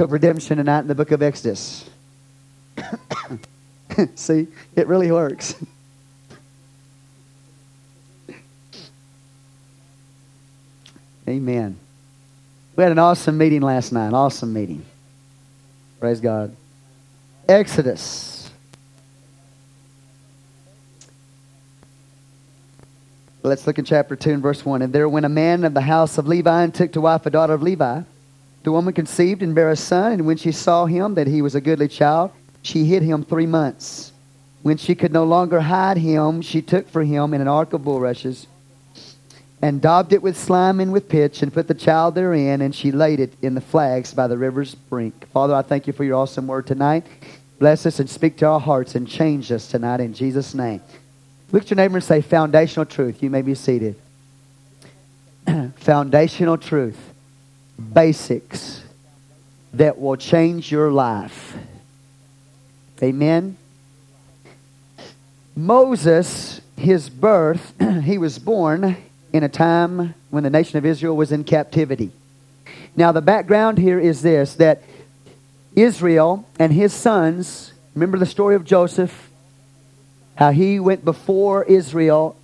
of redemption tonight in the book of Exodus. See, it really works. Amen. We had an awesome meeting last night. Awesome meeting. Praise God. Exodus. Let's look in chapter 2 and verse 1. And there went a man of the house of Levi and took to wife a daughter of Levi. The woman conceived and bare a son, and when she saw him that he was a goodly child, she hid him three months. When she could no longer hide him, she took for him in an ark of bulrushes and daubed it with slime and with pitch and put the child therein, and she laid it in the flags by the river's brink. Father, I thank you for your awesome word tonight. Bless us and speak to our hearts and change us tonight in Jesus' name. Look at your neighbor and say, Foundational truth. You may be seated. Foundational truth. Basics that will change your life. Amen. Moses, his birth, he was born in a time when the nation of Israel was in captivity. Now, the background here is this that Israel and his sons, remember the story of Joseph, how he went before Israel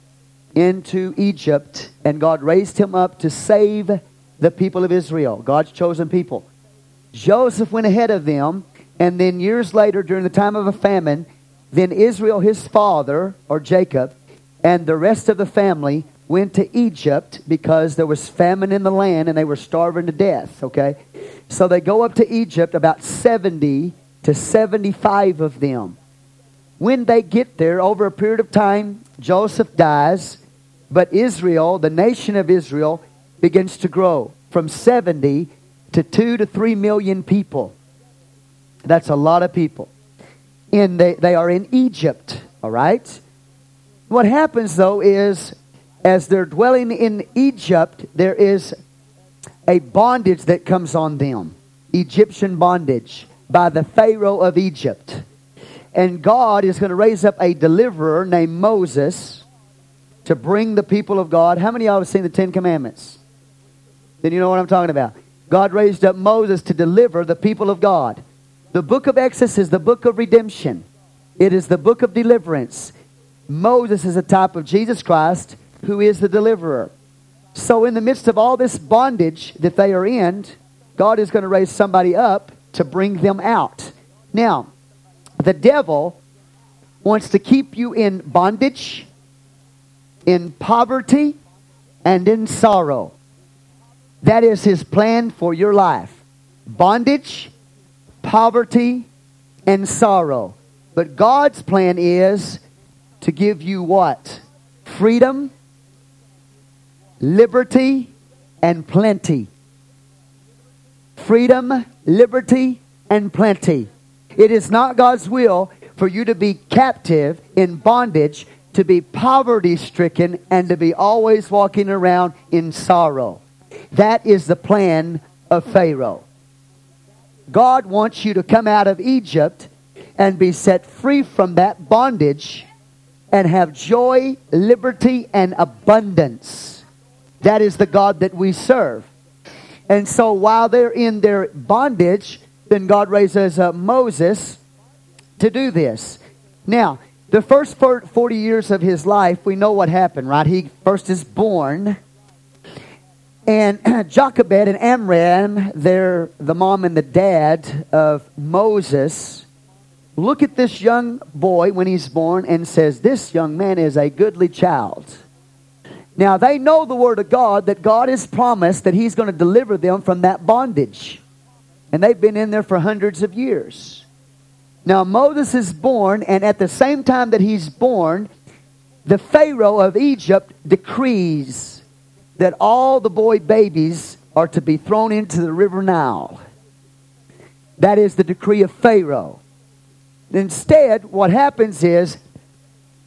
into Egypt, and God raised him up to save the people of Israel, God's chosen people. Joseph went ahead of them, and then years later, during the time of a famine, then Israel, his father, or Jacob, and the rest of the family went to Egypt because there was famine in the land and they were starving to death, okay? So they go up to Egypt, about 70 to 75 of them. When they get there, over a period of time, Joseph dies, but Israel, the nation of Israel, begins to grow from 70 to 2 to 3 million people. That's a lot of people. And they, they are in Egypt, all right? What happens, though, is as they're dwelling in Egypt, there is a bondage that comes on them Egyptian bondage by the Pharaoh of Egypt. And God is going to raise up a deliverer named Moses to bring the people of God. How many of y'all have seen the Ten Commandments? Then you know what I'm talking about. God raised up Moses to deliver the people of God. The book of Exodus is the book of redemption, it is the book of deliverance. Moses is a type of Jesus Christ who is the deliverer. So, in the midst of all this bondage that they are in, God is going to raise somebody up to bring them out. Now, the devil wants to keep you in bondage, in poverty, and in sorrow. That is his plan for your life bondage, poverty, and sorrow. But God's plan is to give you what? Freedom liberty, and plenty. Freedom, liberty, and plenty. It is not God's will for you to be captive in bondage, to be poverty stricken, and to be always walking around in sorrow. That is the plan of Pharaoh. God wants you to come out of Egypt and be set free from that bondage and have joy, liberty, and abundance. That is the God that we serve. And so while they're in their bondage, then God raises up Moses to do this. Now, the first 40 years of his life, we know what happened, right? He first is born. And Jochebed and Amram, they're the mom and the dad of Moses. Look at this young boy when he's born and says, This young man is a goodly child. Now, they know the Word of God that God has promised that He's going to deliver them from that bondage. And they've been in there for hundreds of years. Now, Moses is born, and at the same time that he's born, the Pharaoh of Egypt decrees that all the boy babies are to be thrown into the river Nile. That is the decree of Pharaoh. Instead, what happens is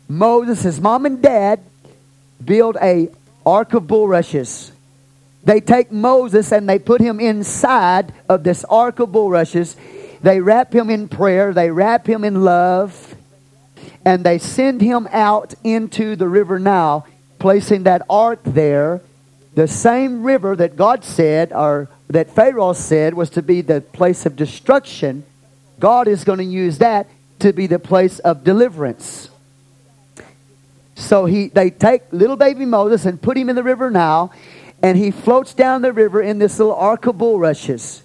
Moses, his mom and dad, build a ark of bulrushes. They take Moses and they put him inside of this ark of bulrushes. They wrap him in prayer, they wrap him in love, and they send him out into the river Nile, placing that ark there the same river that God said, or that Pharaoh said was to be the place of destruction, God is going to use that to be the place of deliverance. So he, they take little baby Moses and put him in the river Nile, and he floats down the river in this little ark of bulrushes.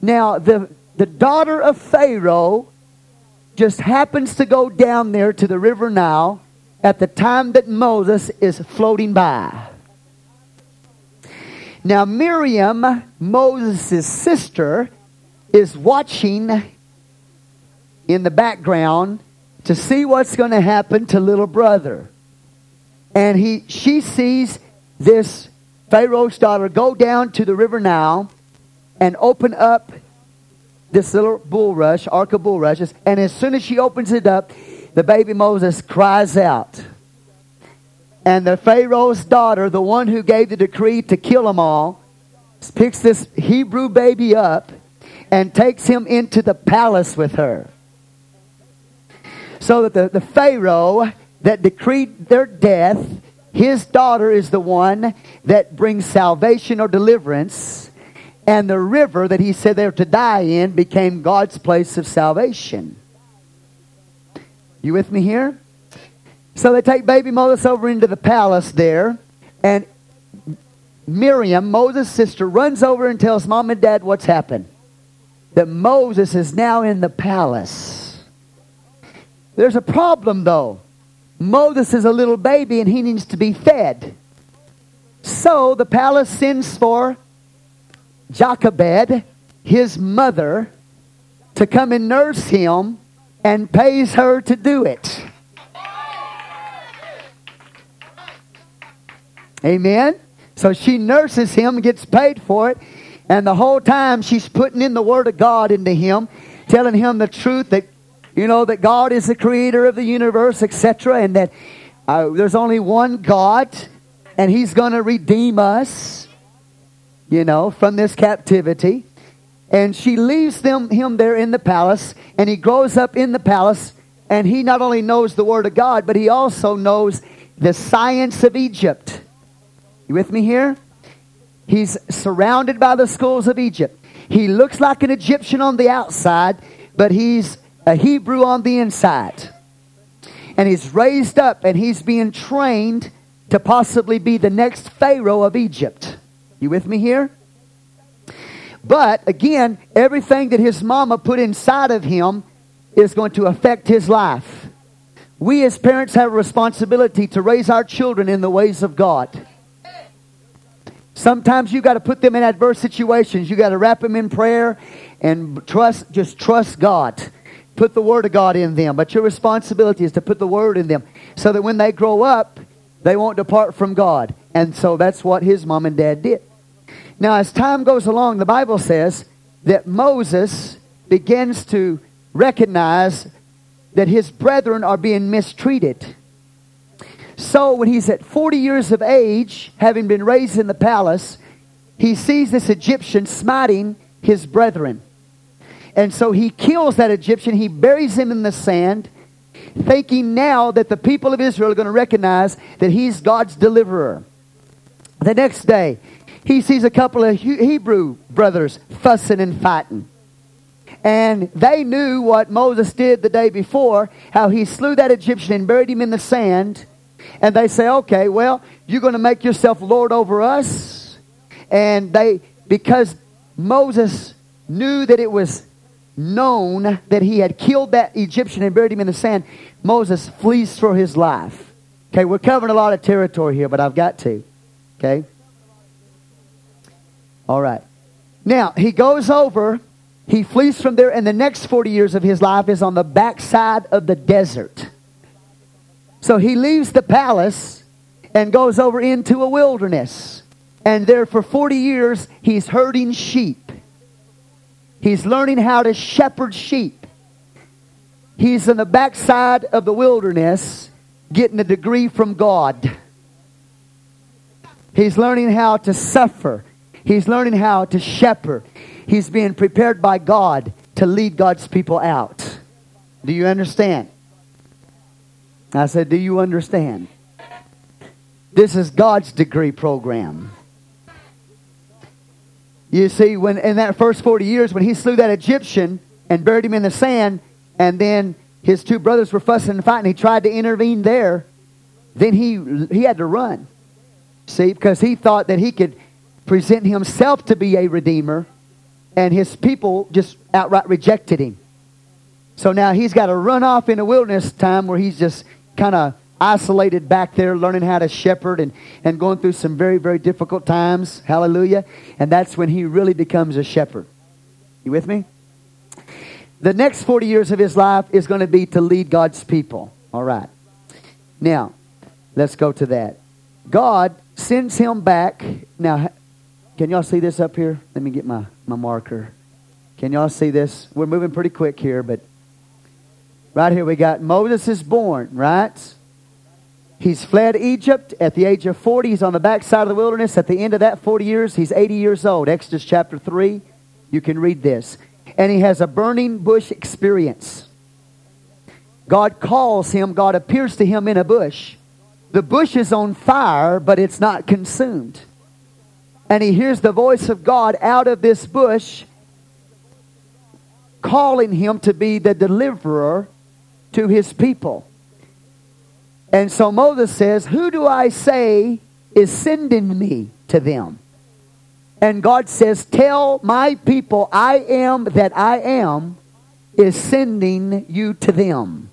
Now, the, the daughter of Pharaoh just happens to go down there to the river Nile at the time that Moses is floating by. Now, Miriam, Moses' sister, is watching in the background to see what's going to happen to little brother. And he, she sees this Pharaoh's daughter go down to the river Nile and open up this little bulrush, ark of bulrushes. And as soon as she opens it up, the baby Moses cries out. And the Pharaoh's daughter, the one who gave the decree to kill them all, picks this Hebrew baby up and takes him into the palace with her. So that the, the Pharaoh that decreed their death, his daughter is the one that brings salvation or deliverance. And the river that he said they were to die in became God's place of salvation. You with me here? So they take baby Moses over into the palace there, and Miriam, Moses' sister, runs over and tells mom and dad what's happened. That Moses is now in the palace. There's a problem though. Moses is a little baby and he needs to be fed. So the palace sends for Jochebed, his mother, to come and nurse him and pays her to do it. Amen. So she nurses him, gets paid for it, and the whole time she's putting in the Word of God into him, telling him the truth that, you know, that God is the creator of the universe, etc., and that uh, there's only one God, and He's going to redeem us, you know, from this captivity. And she leaves them, him there in the palace, and he grows up in the palace, and he not only knows the Word of God, but he also knows the science of Egypt. You with me here? He's surrounded by the schools of Egypt. He looks like an Egyptian on the outside, but he's a Hebrew on the inside. And he's raised up and he's being trained to possibly be the next Pharaoh of Egypt. You with me here? But again, everything that his mama put inside of him is going to affect his life. We as parents have a responsibility to raise our children in the ways of God. Sometimes you got to put them in adverse situations. You got to wrap them in prayer and trust, just trust God. Put the Word of God in them. But your responsibility is to put the Word in them so that when they grow up, they won't depart from God. And so that's what his mom and dad did. Now, as time goes along, the Bible says that Moses begins to recognize that his brethren are being mistreated. So when he's at 40 years of age, having been raised in the palace, he sees this Egyptian smiting his brethren. And so he kills that Egyptian, he buries him in the sand, thinking now that the people of Israel are going to recognize that he's God's deliverer. The next day, he sees a couple of Hebrew brothers fussing and fighting. And they knew what Moses did the day before, how he slew that Egyptian and buried him in the sand. And they say, okay, well, you're going to make yourself Lord over us. And they, because Moses knew that it was known that he had killed that Egyptian and buried him in the sand, Moses flees for his life. Okay, we're covering a lot of territory here, but I've got to. Okay? All right. Now, he goes over, he flees from there, and the next 40 years of his life is on the backside of the desert. So he leaves the palace and goes over into a wilderness. And there for 40 years, he's herding sheep. He's learning how to shepherd sheep. He's in the backside of the wilderness getting a degree from God. He's learning how to suffer. He's learning how to shepherd. He's being prepared by God to lead God's people out. Do you understand? I said, Do you understand? This is God's degree program. You see, when in that first 40 years, when he slew that Egyptian and buried him in the sand, and then his two brothers were fussing and fighting, he tried to intervene there, then he, he had to run. See, because he thought that he could present himself to be a redeemer, and his people just outright rejected him. So now he's got to run off in a wilderness time where he's just kind of isolated back there, learning how to shepherd and, and going through some very, very difficult times. Hallelujah. And that's when he really becomes a shepherd. You with me? The next 40 years of his life is going to be to lead God's people. All right. Now, let's go to that. God sends him back. Now, can y'all see this up here? Let me get my, my marker. Can y'all see this? We're moving pretty quick here, but Right here we got Moses is born, right? He's fled Egypt at the age of 40. He's on the backside of the wilderness. At the end of that 40 years, he's 80 years old. Exodus chapter 3. You can read this. And he has a burning bush experience. God calls him, God appears to him in a bush. The bush is on fire, but it's not consumed. And he hears the voice of God out of this bush calling him to be the deliverer to his people. And so Moses says, Who do I say is sending me to them? And God says, Tell my people, I am that I am is sending you to them.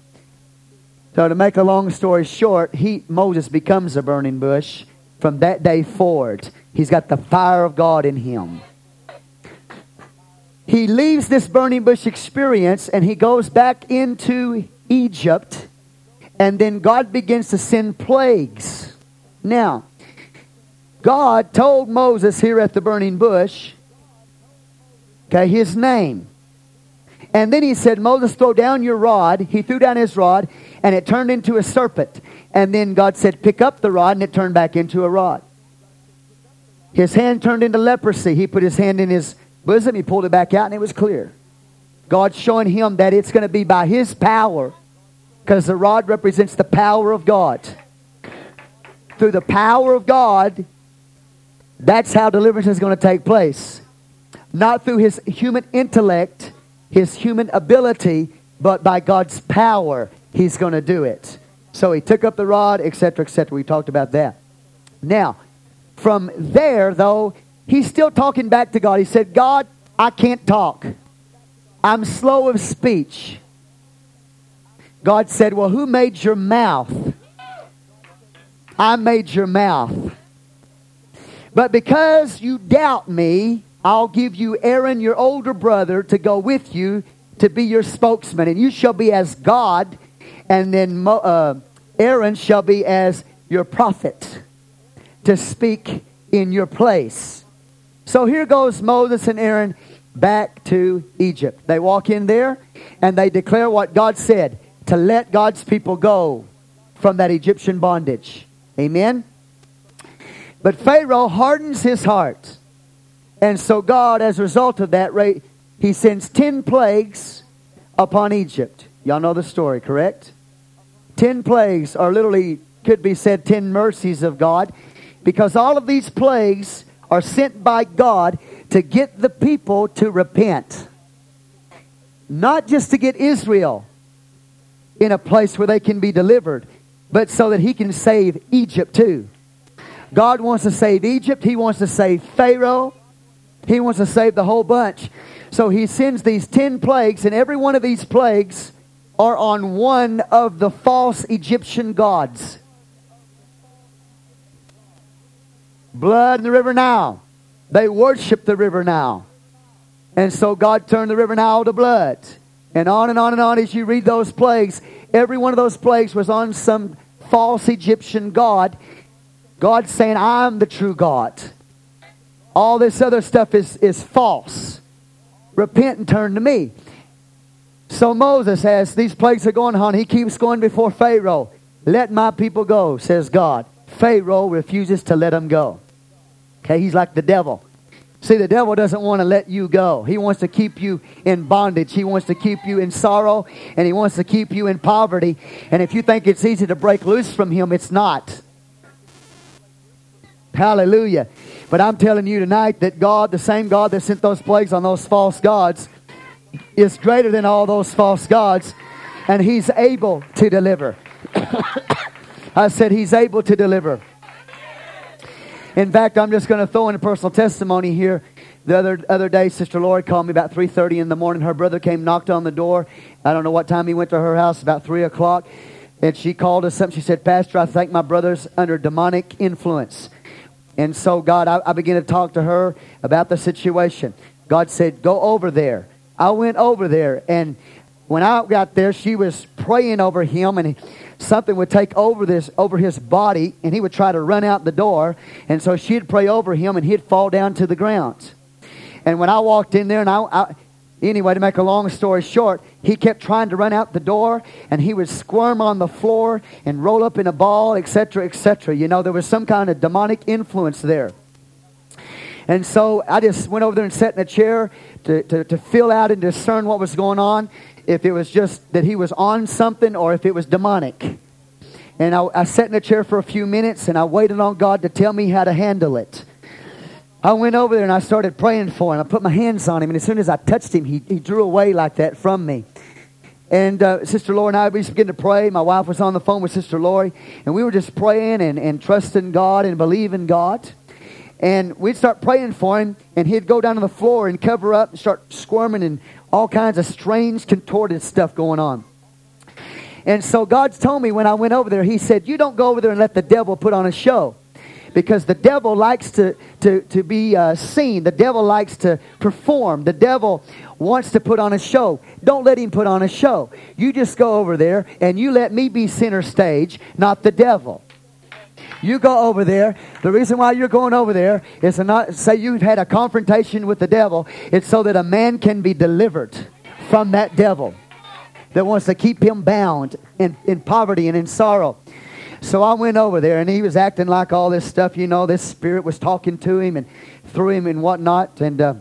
So to make a long story short, he Moses becomes a burning bush from that day forward. He's got the fire of God in him. He leaves this burning bush experience and he goes back into Egypt, and then God begins to send plagues. Now, God told Moses here at the burning bush, okay, his name. And then he said, Moses, throw down your rod. He threw down his rod, and it turned into a serpent. And then God said, pick up the rod, and it turned back into a rod. His hand turned into leprosy. He put his hand in his bosom, he pulled it back out, and it was clear. God's showing him that it's going to be by his power because the rod represents the power of God. Through the power of God, that's how deliverance is going to take place. Not through his human intellect, his human ability, but by God's power, he's going to do it. So he took up the rod, etc., etc. We talked about that. Now, from there, though, he's still talking back to God. He said, God, I can't talk. I'm slow of speech. God said, Well, who made your mouth? I made your mouth. But because you doubt me, I'll give you Aaron, your older brother, to go with you to be your spokesman. And you shall be as God, and then uh, Aaron shall be as your prophet to speak in your place. So here goes Moses and Aaron back to Egypt. They walk in there and they declare what God said to let God's people go from that Egyptian bondage. Amen? But Pharaoh hardens his heart. And so God, as a result of that, he sends 10 plagues upon Egypt. Y'all know the story, correct? 10 plagues are literally, could be said, 10 mercies of God. Because all of these plagues are sent by God to get the people to repent. Not just to get Israel in a place where they can be delivered, but so that he can save Egypt too. God wants to save Egypt. He wants to save Pharaoh. He wants to save the whole bunch. So he sends these 10 plagues, and every one of these plagues are on one of the false Egyptian gods. Blood in the river Nile. They worship the river Nile. And so God turned the river Nile to blood. And on and on and on as you read those plagues, every one of those plagues was on some false Egyptian god. God saying, I'm the true God. All this other stuff is, is false. Repent and turn to me. So Moses, as these plagues are going on, he keeps going before Pharaoh. Let my people go, says God. Pharaoh refuses to let them go. Okay, he's like the devil. See, the devil doesn't want to let you go. He wants to keep you in bondage. He wants to keep you in sorrow, and he wants to keep you in poverty. And if you think it's easy to break loose from him, it's not. Hallelujah. But I'm telling you tonight that God, the same God that sent those plagues on those false gods, is greater than all those false gods, and He's able to deliver. I said, He's able to deliver. In fact, I'm just going to throw in a personal testimony here. The other other day, Sister Lori called me about 3:30 in the morning. Her brother came, knocked on the door. I don't know what time he went to her house, about three o'clock, and she called us up. She said, "Pastor, I think my brother's under demonic influence." And so, God, I, I began to talk to her about the situation. God said, "Go over there." I went over there, and when I got there, she was praying over him, and something would take over this over his body, and he would try to run out the door. And so she'd pray over him, and he'd fall down to the ground. And when I walked in there, and I, I anyway, to make a long story short, he kept trying to run out the door, and he would squirm on the floor and roll up in a ball, etc., etc. You know, there was some kind of demonic influence there. And so I just went over there and sat in a chair to, to, to fill out and discern what was going on, if it was just that he was on something or if it was demonic. And I, I sat in a chair for a few minutes and I waited on God to tell me how to handle it. I went over there and I started praying for him. I put my hands on him, and as soon as I touched him, he, he drew away like that from me. And uh, Sister Lori and I, we just began to pray. My wife was on the phone with Sister Lori, and we were just praying and, and trusting God and believing God. And we'd start praying for him, and he'd go down to the floor and cover up and start squirming and all kinds of strange, contorted stuff going on. And so God's told me when I went over there, He said, You don't go over there and let the devil put on a show. Because the devil likes to, to, to be uh, seen. The devil likes to perform. The devil wants to put on a show. Don't let him put on a show. You just go over there and you let me be center stage, not the devil. You go over there. The reason why you're going over there is to not say you've had a confrontation with the devil. It's so that a man can be delivered from that devil that wants to keep him bound in, in poverty and in sorrow. So I went over there and he was acting like all this stuff, you know, this spirit was talking to him and through him and whatnot. And uh,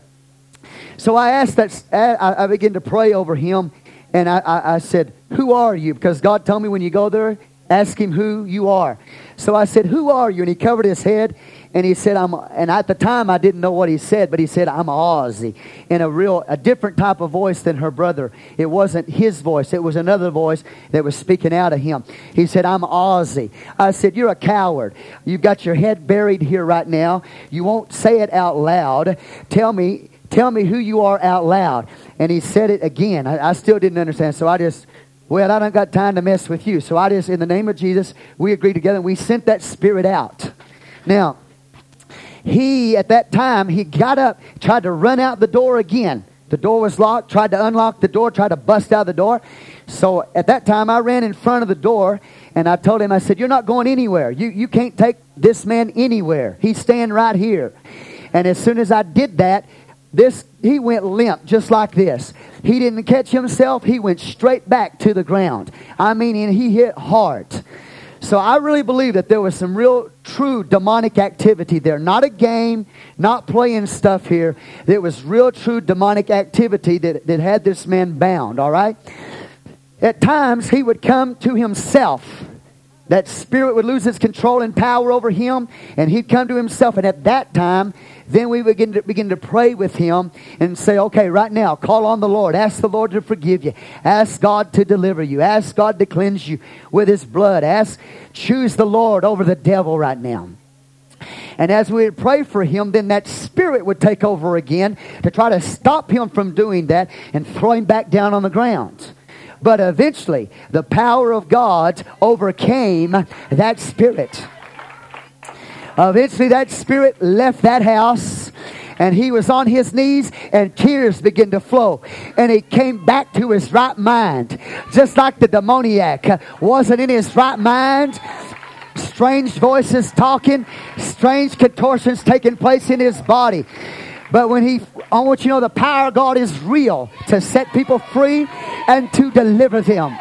so I asked that, I, I began to pray over him and I, I, I said, Who are you? Because God told me when you go there, ask him who you are. So I said, Who are you? And he covered his head and he said, I'm, and at the time I didn't know what he said, but he said, I'm Ozzy in a real, a different type of voice than her brother. It wasn't his voice. It was another voice that was speaking out of him. He said, I'm Ozzy. I said, you're a coward. You've got your head buried here right now. You won't say it out loud. Tell me, tell me who you are out loud. And he said it again. I, I still didn't understand. So I just well, I don't got time to mess with you. So I just, in the name of Jesus, we agreed together and we sent that spirit out. Now, he, at that time, he got up, tried to run out the door again. The door was locked, tried to unlock the door, tried to bust out the door. So at that time, I ran in front of the door and I told him, I said, You're not going anywhere. You, you can't take this man anywhere. He's staying right here. And as soon as I did that, this he went limp just like this. He didn't catch himself. He went straight back to the ground. I mean, and he hit hard. So I really believe that there was some real true demonic activity there. Not a game, not playing stuff here. There was real true demonic activity that, that had this man bound, all right? At times he would come to himself. That spirit would lose its control and power over him, and he'd come to himself. And at that time, then we begin to begin to pray with him and say, okay, right now, call on the Lord. Ask the Lord to forgive you. Ask God to deliver you. Ask God to cleanse you with his blood. Ask, choose the Lord over the devil right now. And as we would pray for him, then that spirit would take over again to try to stop him from doing that and throw him back down on the ground. But eventually, the power of God overcame that spirit. Eventually, that spirit left that house and he was on his knees and tears began to flow. And he came back to his right mind just like the demoniac wasn't in his right mind. Strange voices talking strange contortions taking place in his body but when he i want you to know the power of god is real to set people free and to deliver them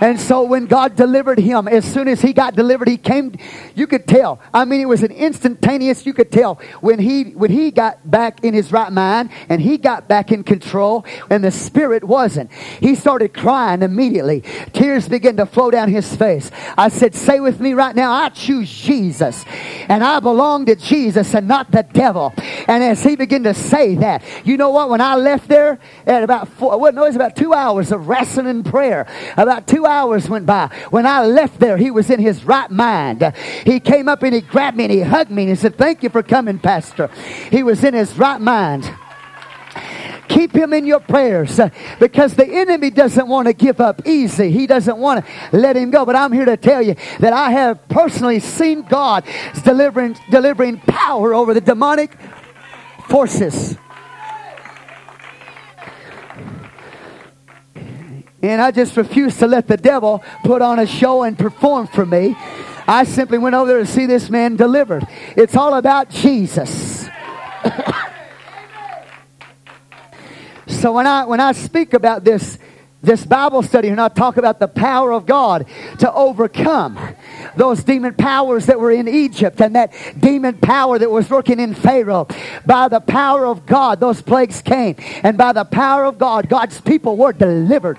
And so when God delivered him, as soon as he got delivered, he came, you could tell. I mean, it was an instantaneous, you could tell when he, when he got back in his right mind and he got back in control and the spirit wasn't. He started crying immediately. Tears began to flow down his face. I said, say with me right now, I choose Jesus and I belong to Jesus and not the devil. And as he began to say that, you know what? When I left there at about four, well, no, it was about two hours of wrestling and prayer, about two hours went by. When I left there, he was in his right mind. He came up and he grabbed me and he hugged me and he said, Thank you for coming, Pastor. He was in his right mind. Keep him in your prayers uh, because the enemy doesn't want to give up easy. He doesn't want to let him go. But I'm here to tell you that I have personally seen God delivering, delivering power over the demonic forces. And I just refused to let the devil put on a show and perform for me. I simply went over there to see this man delivered. It's all about Jesus. so when I when I speak about this this Bible study and I talk about the power of God to overcome those demon powers that were in Egypt and that demon power that was working in Pharaoh. By the power of God, those plagues came. And by the power of God, God's people were delivered.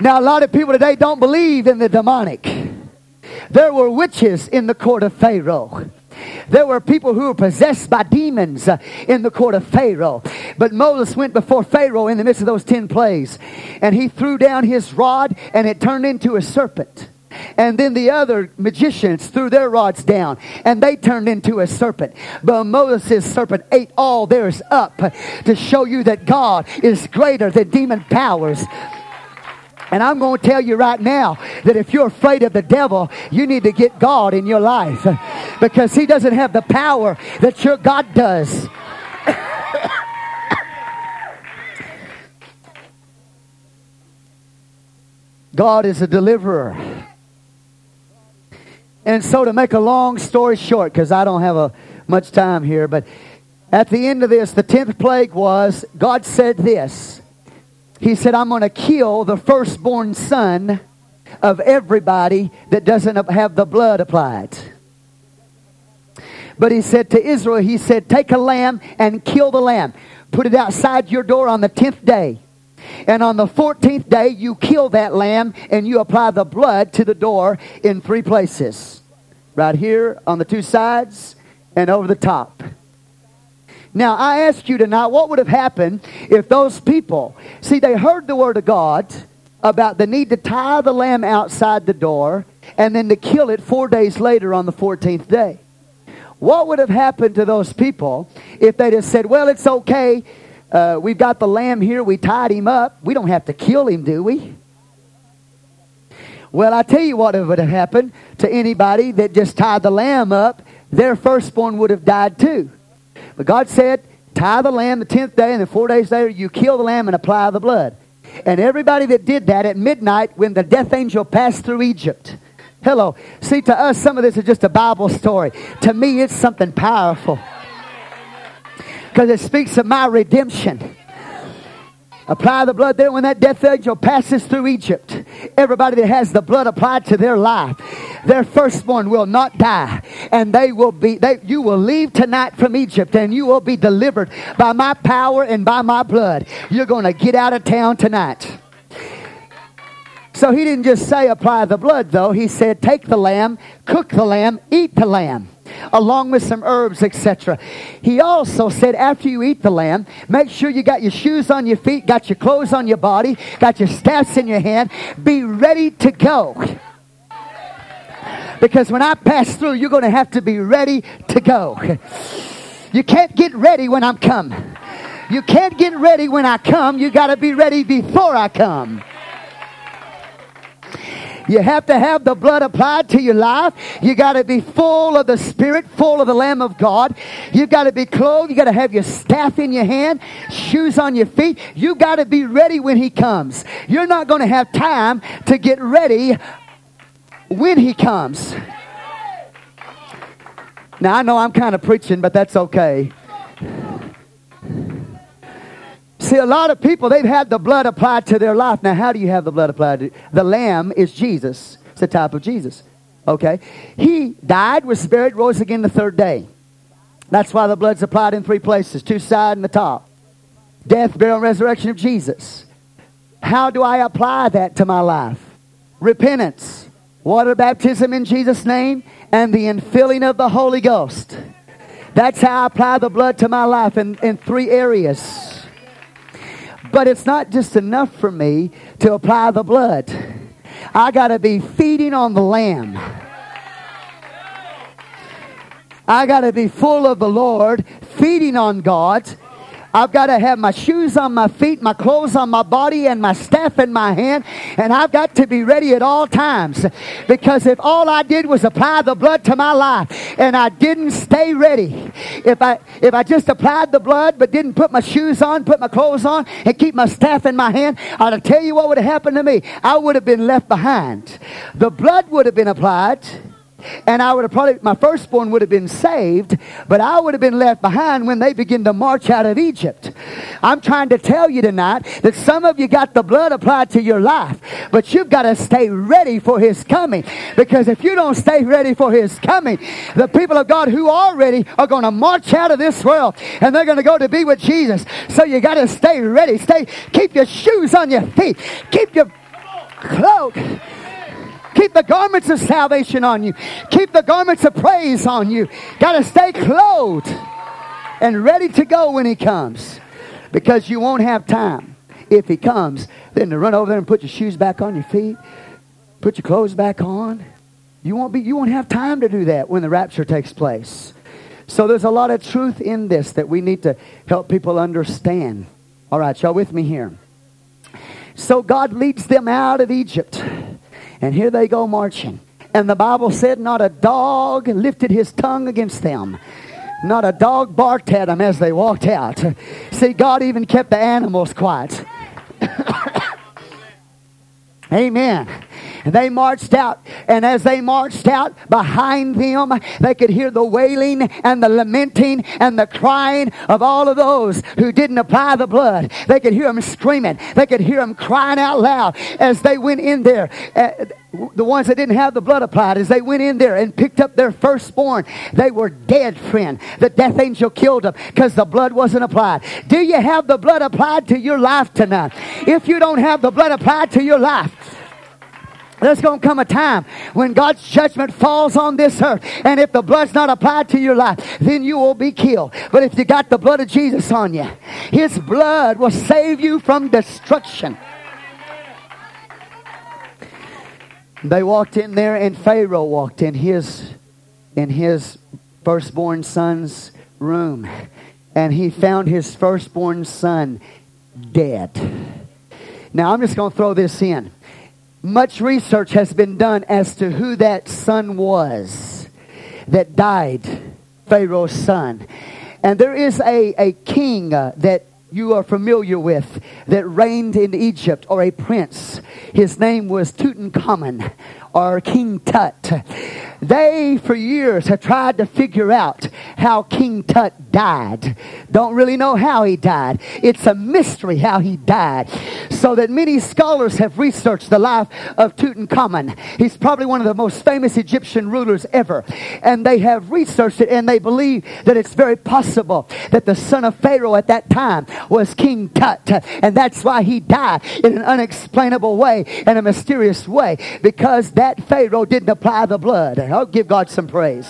Now, a lot of people today don't believe in the demonic. There were witches in the court of Pharaoh. There were people who were possessed by demons uh, in the court of Pharaoh. But Moses went before Pharaoh in the midst of those ten plagues, and he threw down his rod, and it turned into a serpent. And then the other magicians threw their rods down and they turned into a serpent. But Moses' serpent ate all theirs up to show you that God is greater than demon powers. And I'm going to tell you right now that if you're afraid of the devil, you need to get God in your life because he doesn't have the power that your God does. God is a deliverer. And so, to make a long story short, because I don't have a, much time here, but at the end of this, the tenth plague was God said this. He said, I'm going to kill the firstborn son of everybody that doesn't have the blood applied. But he said to Israel, He said, Take a lamb and kill the lamb. Put it outside your door on the tenth day. And on the 14th day, you kill that lamb and you apply the blood to the door in three places right here on the two sides and over the top. Now, I ask you tonight, what would have happened if those people, see, they heard the word of God about the need to tie the lamb outside the door and then to kill it four days later on the 14th day? What would have happened to those people if they'd have said, well, it's okay, uh, we've got the lamb here. We tied him up. We don't have to kill him, do we? Well, I tell you what would have happened to anybody that just tied the lamb up. Their firstborn would have died too. But God said, tie the lamb the tenth day, and then four days later you kill the lamb and apply the blood. And everybody that did that at midnight when the death angel passed through Egypt. Hello. See, to us, some of this is just a Bible story. To me, it's something powerful because it speaks of my redemption. Apply the blood there when that death angel passes through Egypt. Everybody that has the blood applied to their life, their firstborn will not die. And they will be, they, you will leave tonight from Egypt and you will be delivered by my power and by my blood. You're going to get out of town tonight. So he didn't just say apply the blood though. He said take the lamb, cook the lamb, eat the lamb along with some herbs, etc. He also said, after you eat the lamb, make sure you got your shoes on your feet, got your clothes on your body, got your staffs in your hand. Be ready to go. Because when I pass through, you're going to have to be ready to go. You can't get ready when I'm coming. You can't get ready when I come. You got to be ready before I come. You have to have the blood applied to your life. You got to be full of the Spirit, full of the Lamb of God. You've got to be clothed. You got to have your staff in your hand, shoes on your feet. You got to be ready when He comes. You're not going to have time to get ready when He comes. Now, I know I'm kind of preaching, but that's okay. See, a lot of people, they've had the blood applied to their life. Now, how do you have the blood applied to The lamb is Jesus. It's the type of Jesus. Okay? He died, was buried, rose again the third day. That's why the blood's applied in three places two side and the top. Death, burial, and resurrection of Jesus. How do I apply that to my life? Repentance, water baptism in Jesus' name, and the infilling of the Holy Ghost. That's how I apply the blood to my life in, in three areas. But it's not just enough for me to apply the blood. I got to be feeding on the Lamb. I got to be full of the Lord, feeding on God, I've got to have my shoes on my feet, my clothes on my body, and my staff in my hand. And I've got to be ready at all times. Because if all I did was apply the blood to my life and I didn't stay ready, if I, if I just applied the blood but didn't put my shoes on, put my clothes on, and keep my staff in my hand, I'll tell you what would have happened to me. I would have been left behind. The blood would have been applied and I would have probably, my firstborn would have been saved, but I would have been left behind when they begin to march out of Egypt. I'm trying to tell you tonight that some of you got the blood applied to your life, but you've got to stay ready for His coming. Because if you don't stay ready for His coming, the people of God who are ready are going to march out of this world and they're going to go to be with Jesus. So you got to stay ready. Stay, keep your shoes on your feet. Keep your cloak Keep the garments of salvation on you. Keep the garments of praise on you. Got to stay clothed and ready to go when He comes because you won't have time if He comes then to run over there and put your shoes back on your feet, put your clothes back on. You won't, be, you won't have time to do that when the rapture takes place. So there's a lot of truth in this that we need to help people understand. All right, y'all with me here? So God leads them out of Egypt. And here they go marching. And the Bible said, Not a dog lifted his tongue against them. Not a dog barked at them as they walked out. See, God even kept the animals quiet. Amen. And they marched out. And as they marched out, behind them, they could hear the wailing and the lamenting and the crying of all of those who didn't apply the blood. They could hear them screaming. They could hear them crying out loud as they went in there. Uh, the ones that didn't have the blood applied, as they went in there and picked up their firstborn, they were dead, friend. The death angel killed them because the blood wasn't applied. Do you have the blood applied to your life tonight? If you don't have the blood applied to your life, there's going to come a time when God's judgment falls on this earth. And if the blood's not applied to your life, then you will be killed. But if you got the blood of Jesus on you, His blood will save you from destruction. They walked in there and Pharaoh walked in his in his firstborn son's room and he found his firstborn son dead. Now I'm just going to throw this in much research has been done as to who that son was that died, Pharaoh's son. And there is a, a king uh, that you are familiar with that reigned in Egypt, or a prince. His name was Tutankhamun, or King Tut. They, for years, have tried to figure out how King Tut died. Don't really know how he died. It's a mystery how he died. So that many scholars have researched the life of Tutankhamun. He's probably one of the most famous Egyptian rulers ever. And they have researched it and they believe that it's very possible that the son of Pharaoh at that time was King Tut. And that's why he died in an unexplainable way and a mysterious way because that Pharaoh didn't apply the blood. I'll give God some praise.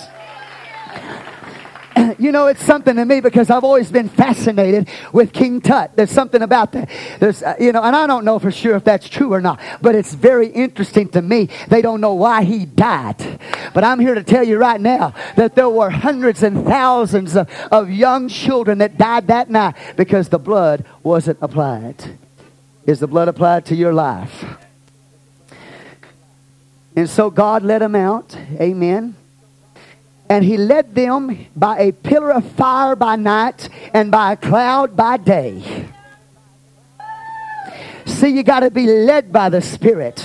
You know, it's something to me because I've always been fascinated with King Tut. There's something about that. There's, uh, you know, and I don't know for sure if that's true or not, but it's very interesting to me. They don't know why he died. But I'm here to tell you right now that there were hundreds and thousands of, of young children that died that night because the blood wasn't applied. Is the blood applied to your life? And so God led them out. Amen. And he led them by a pillar of fire by night and by a cloud by day. See, you got to be led by the Spirit.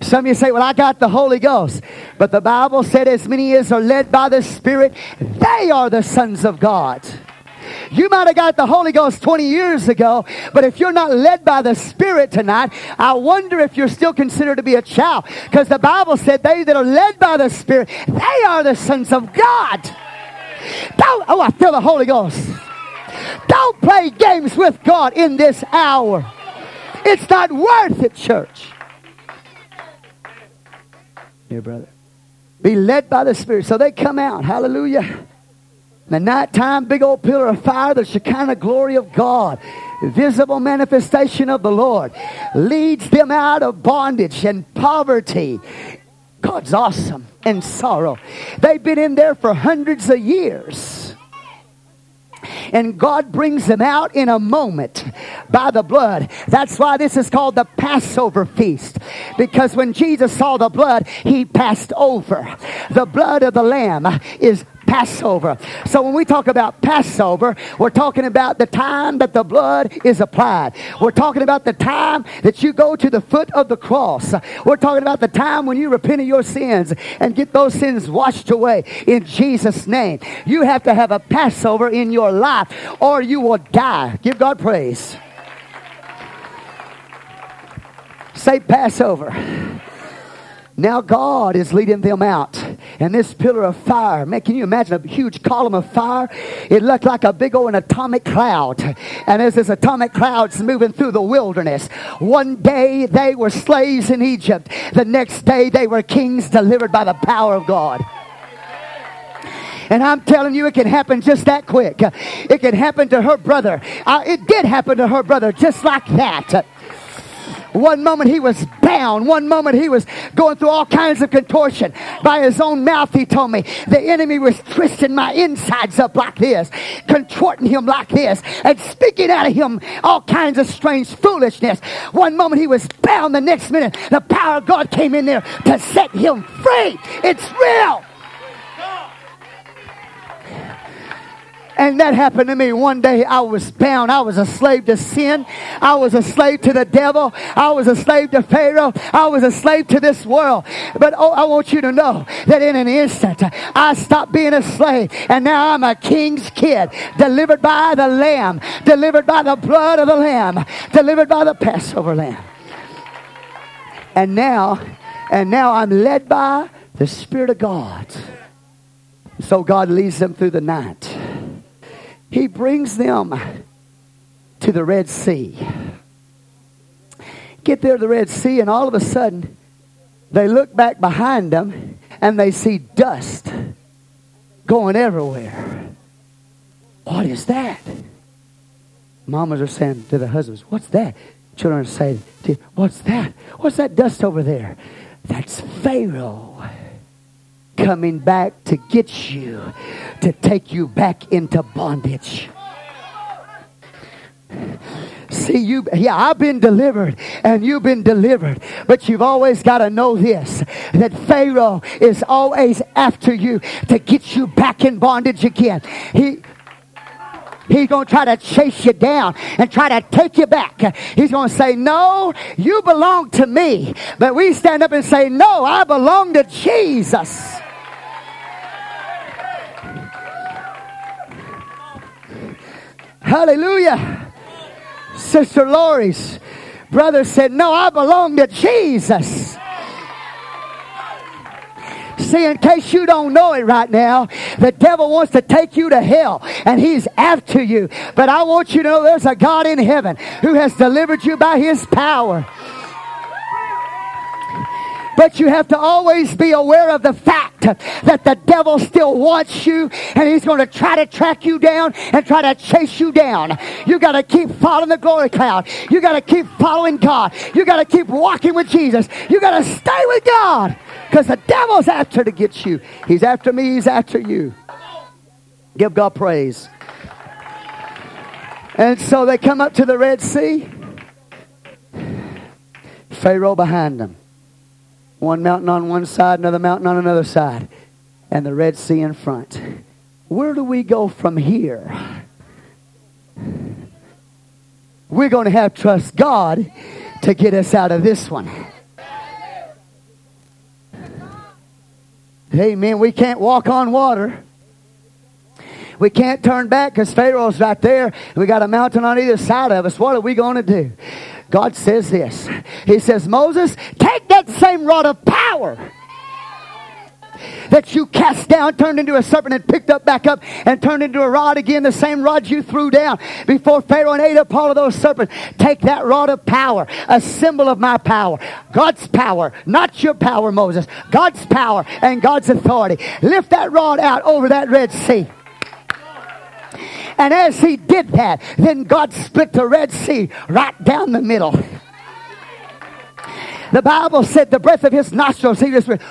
Some of you say, Well, I got the Holy Ghost. But the Bible said, As many as are led by the Spirit, they are the sons of God. You might have got the Holy Ghost 20 years ago, but if you're not led by the Spirit tonight, I wonder if you're still considered to be a child. Because the Bible said they that are led by the Spirit, they are the sons of God. Don't, oh, I feel the Holy Ghost. Don't play games with God in this hour. It's not worth it, church. Dear brother. Be led by the Spirit. So they come out. Hallelujah. The nighttime, big old pillar of fire, the Shekinah glory of God, visible manifestation of the Lord, leads them out of bondage and poverty. God's awesome and sorrow. They've been in there for hundreds of years. And God brings them out in a moment by the blood. That's why this is called the Passover feast. Because when Jesus saw the blood, he passed over. The blood of the Lamb is Passover. So when we talk about Passover, we're talking about the time that the blood is applied. We're talking about the time that you go to the foot of the cross. We're talking about the time when you repent of your sins and get those sins washed away in Jesus' name. You have to have a Passover in your life or you will die. Give God praise. Say Passover. Now God is leading them out. And this pillar of fire, man, can you imagine a huge column of fire? It looked like a big old atomic cloud. And as this atomic cloud's moving through the wilderness, one day they were slaves in Egypt. The next day they were kings delivered by the power of God. And I'm telling you, it can happen just that quick. It can happen to her brother. Uh, it did happen to her brother just like that. One moment he was bound. One moment he was going through all kinds of contortion. By his own mouth, he told me the enemy was twisting my insides up like this, contorting him like this, and speaking out of him all kinds of strange foolishness. One moment he was bound, the next minute the power of God came in there to set him free. It's real. And that happened to me one day. I was bound. I was a slave to sin. I was a slave to the devil. I was a slave to Pharaoh. I was a slave to this world. But oh, I want you to know that in an instant, I stopped being a slave. And now I'm a king's kid, delivered by the Lamb, delivered by the blood of the Lamb, delivered by the Passover Lamb. And now, and now I'm led by the Spirit of God. So God leads them through the night. He brings them to the Red Sea. Get there to the Red Sea, and all of a sudden, they look back behind them and they see dust going everywhere. What is that? Mamas are saying to the husbands, What's that? Children are saying, What's that? What's that dust over there? That's Pharaoh coming back to get you, to take you back into bondage. See, you, yeah, I've been delivered and you've been delivered, but you've always got to know this that Pharaoh is always after you to get you back in bondage again. He, He's going to try to chase you down and try to take you back. He's going to say, No, you belong to me. But we stand up and say, No, I belong to Jesus. Hallelujah. Sister Lori's brother said, No, I belong to Jesus. See, in case you don't know it right now, the devil wants to take you to hell and he's after you. But I want you to know there's a God in heaven who has delivered you by his power. But you have to always be aware of the fact that the devil still wants you and he's going to try to track you down and try to chase you down. You got to keep following the glory cloud. You got to keep following God. You got to keep walking with Jesus. You got to stay with God because the devil's after to get you. He's after me, he's after you. Give God praise. And so they come up to the Red Sea. Pharaoh behind them. One mountain on one side, another mountain on another side, and the Red Sea in front. Where do we go from here? We're going to have to trust God to get us out of this one. Amen. We can't walk on water. We can't turn back because Pharaoh's right there. We got a mountain on either side of us. What are we going to do? God says this. He says, Moses, take that same rod of power that you cast down, turned into a serpent, and picked up back up, and turned into a rod again, the same rod you threw down before Pharaoh and ate up all of those serpents. Take that rod of power, a symbol of my power, God's power, not your power, Moses, God's power and God's authority. Lift that rod out over that Red Sea. And as he did that, then God split the Red Sea right down the middle. The Bible said the breath of his nostrils, he just went,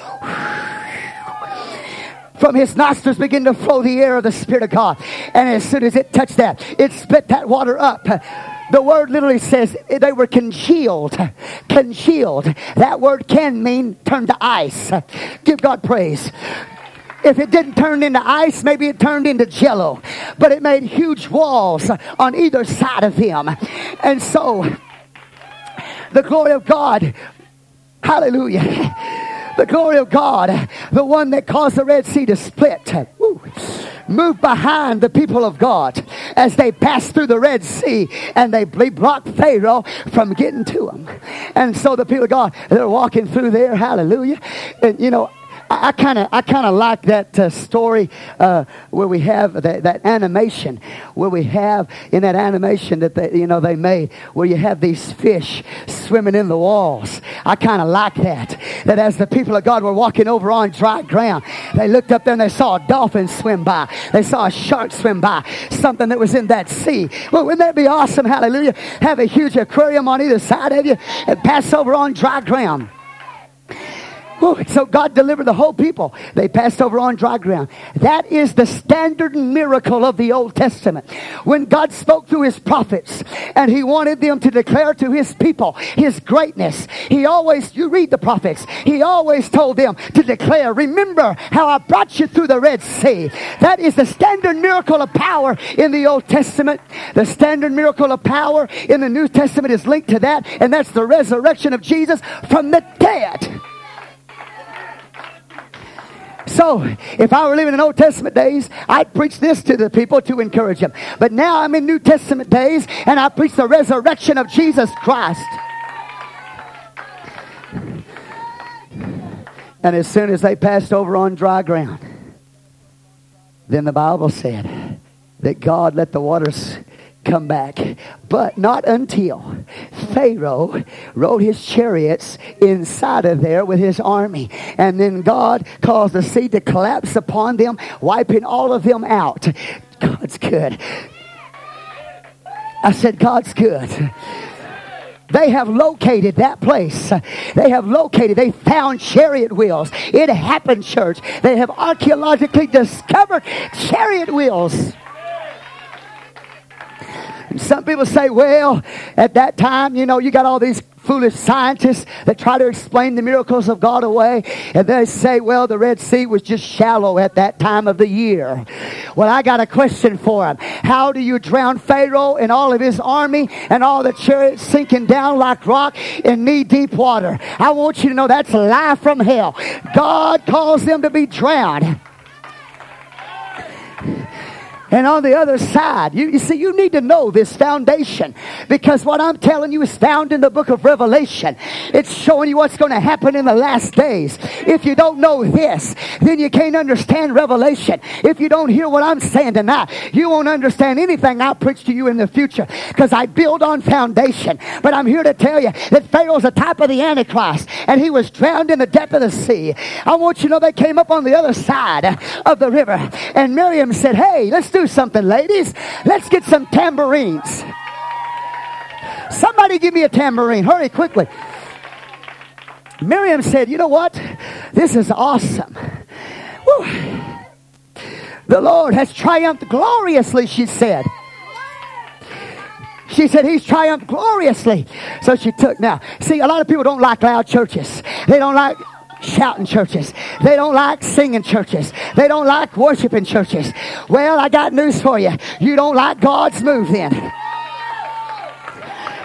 from his nostrils began to flow the air of the Spirit of God. And as soon as it touched that, it split that water up. The word literally says they were congealed. Congealed. That word can mean turn to ice. Give God praise. If it didn't turn into ice, maybe it turned into jello. But it made huge walls on either side of him. And so, the glory of God, hallelujah the glory of God, the one that caused the Red Sea to split, Woo. moved behind the people of God as they passed through the Red Sea and they blocked Pharaoh from getting to them. And so the people of God, they're walking through there, hallelujah. And you know, I kind of I kind of like that uh, story uh, where we have that, that animation where we have in that animation that they you know they made where you have these fish swimming in the walls. I kind of like that. That as the people of God were walking over on dry ground, they looked up there and they saw a dolphin swim by. They saw a shark swim by. Something that was in that sea. Well, wouldn't that be awesome? Hallelujah! Have a huge aquarium on either side of you and pass over on dry ground. So God delivered the whole people. They passed over on dry ground. That is the standard miracle of the Old Testament. When God spoke through his prophets and he wanted them to declare to his people his greatness, he always, you read the prophets, he always told them to declare, remember how I brought you through the Red Sea. That is the standard miracle of power in the Old Testament. The standard miracle of power in the New Testament is linked to that, and that's the resurrection of Jesus from the dead. So, if I were living in Old Testament days, I'd preach this to the people to encourage them. But now I'm in New Testament days and I preach the resurrection of Jesus Christ. And as soon as they passed over on dry ground, then the Bible said that God let the waters come back. But not until Pharaoh rode his chariots inside of there with his army. And then God caused the sea to collapse upon them, wiping all of them out. God's good. I said, God's good. They have located that place. They have located, they found chariot wheels. It happened, church. They have archaeologically discovered chariot wheels. Some people say, well, at that time, you know, you got all these foolish scientists that try to explain the miracles of God away. And they say, well, the Red Sea was just shallow at that time of the year. Well, I got a question for them. How do you drown Pharaoh and all of his army and all the chariots sinking down like rock in knee deep water? I want you to know that's life from hell. God calls them to be drowned. And on the other side, you, you, see, you need to know this foundation because what I'm telling you is found in the book of Revelation. It's showing you what's going to happen in the last days. If you don't know this, then you can't understand Revelation. If you don't hear what I'm saying tonight, you won't understand anything I preach to you in the future because I build on foundation. But I'm here to tell you that Pharaoh's a type of the Antichrist and he was drowned in the depth of the sea. I want you to know they came up on the other side of the river and Miriam said, Hey, let's do something, ladies. Let's get some tambourines. Somebody give me a tambourine. Hurry quickly. Miriam said, You know what? This is awesome. Woo. The Lord has triumphed gloriously, she said. She said, He's triumphed gloriously. So she took. Now, see, a lot of people don't like loud churches. They don't like shouting churches. They don't like singing churches. They don't like worshiping churches. Well, I got news for you. You don't like God's move then.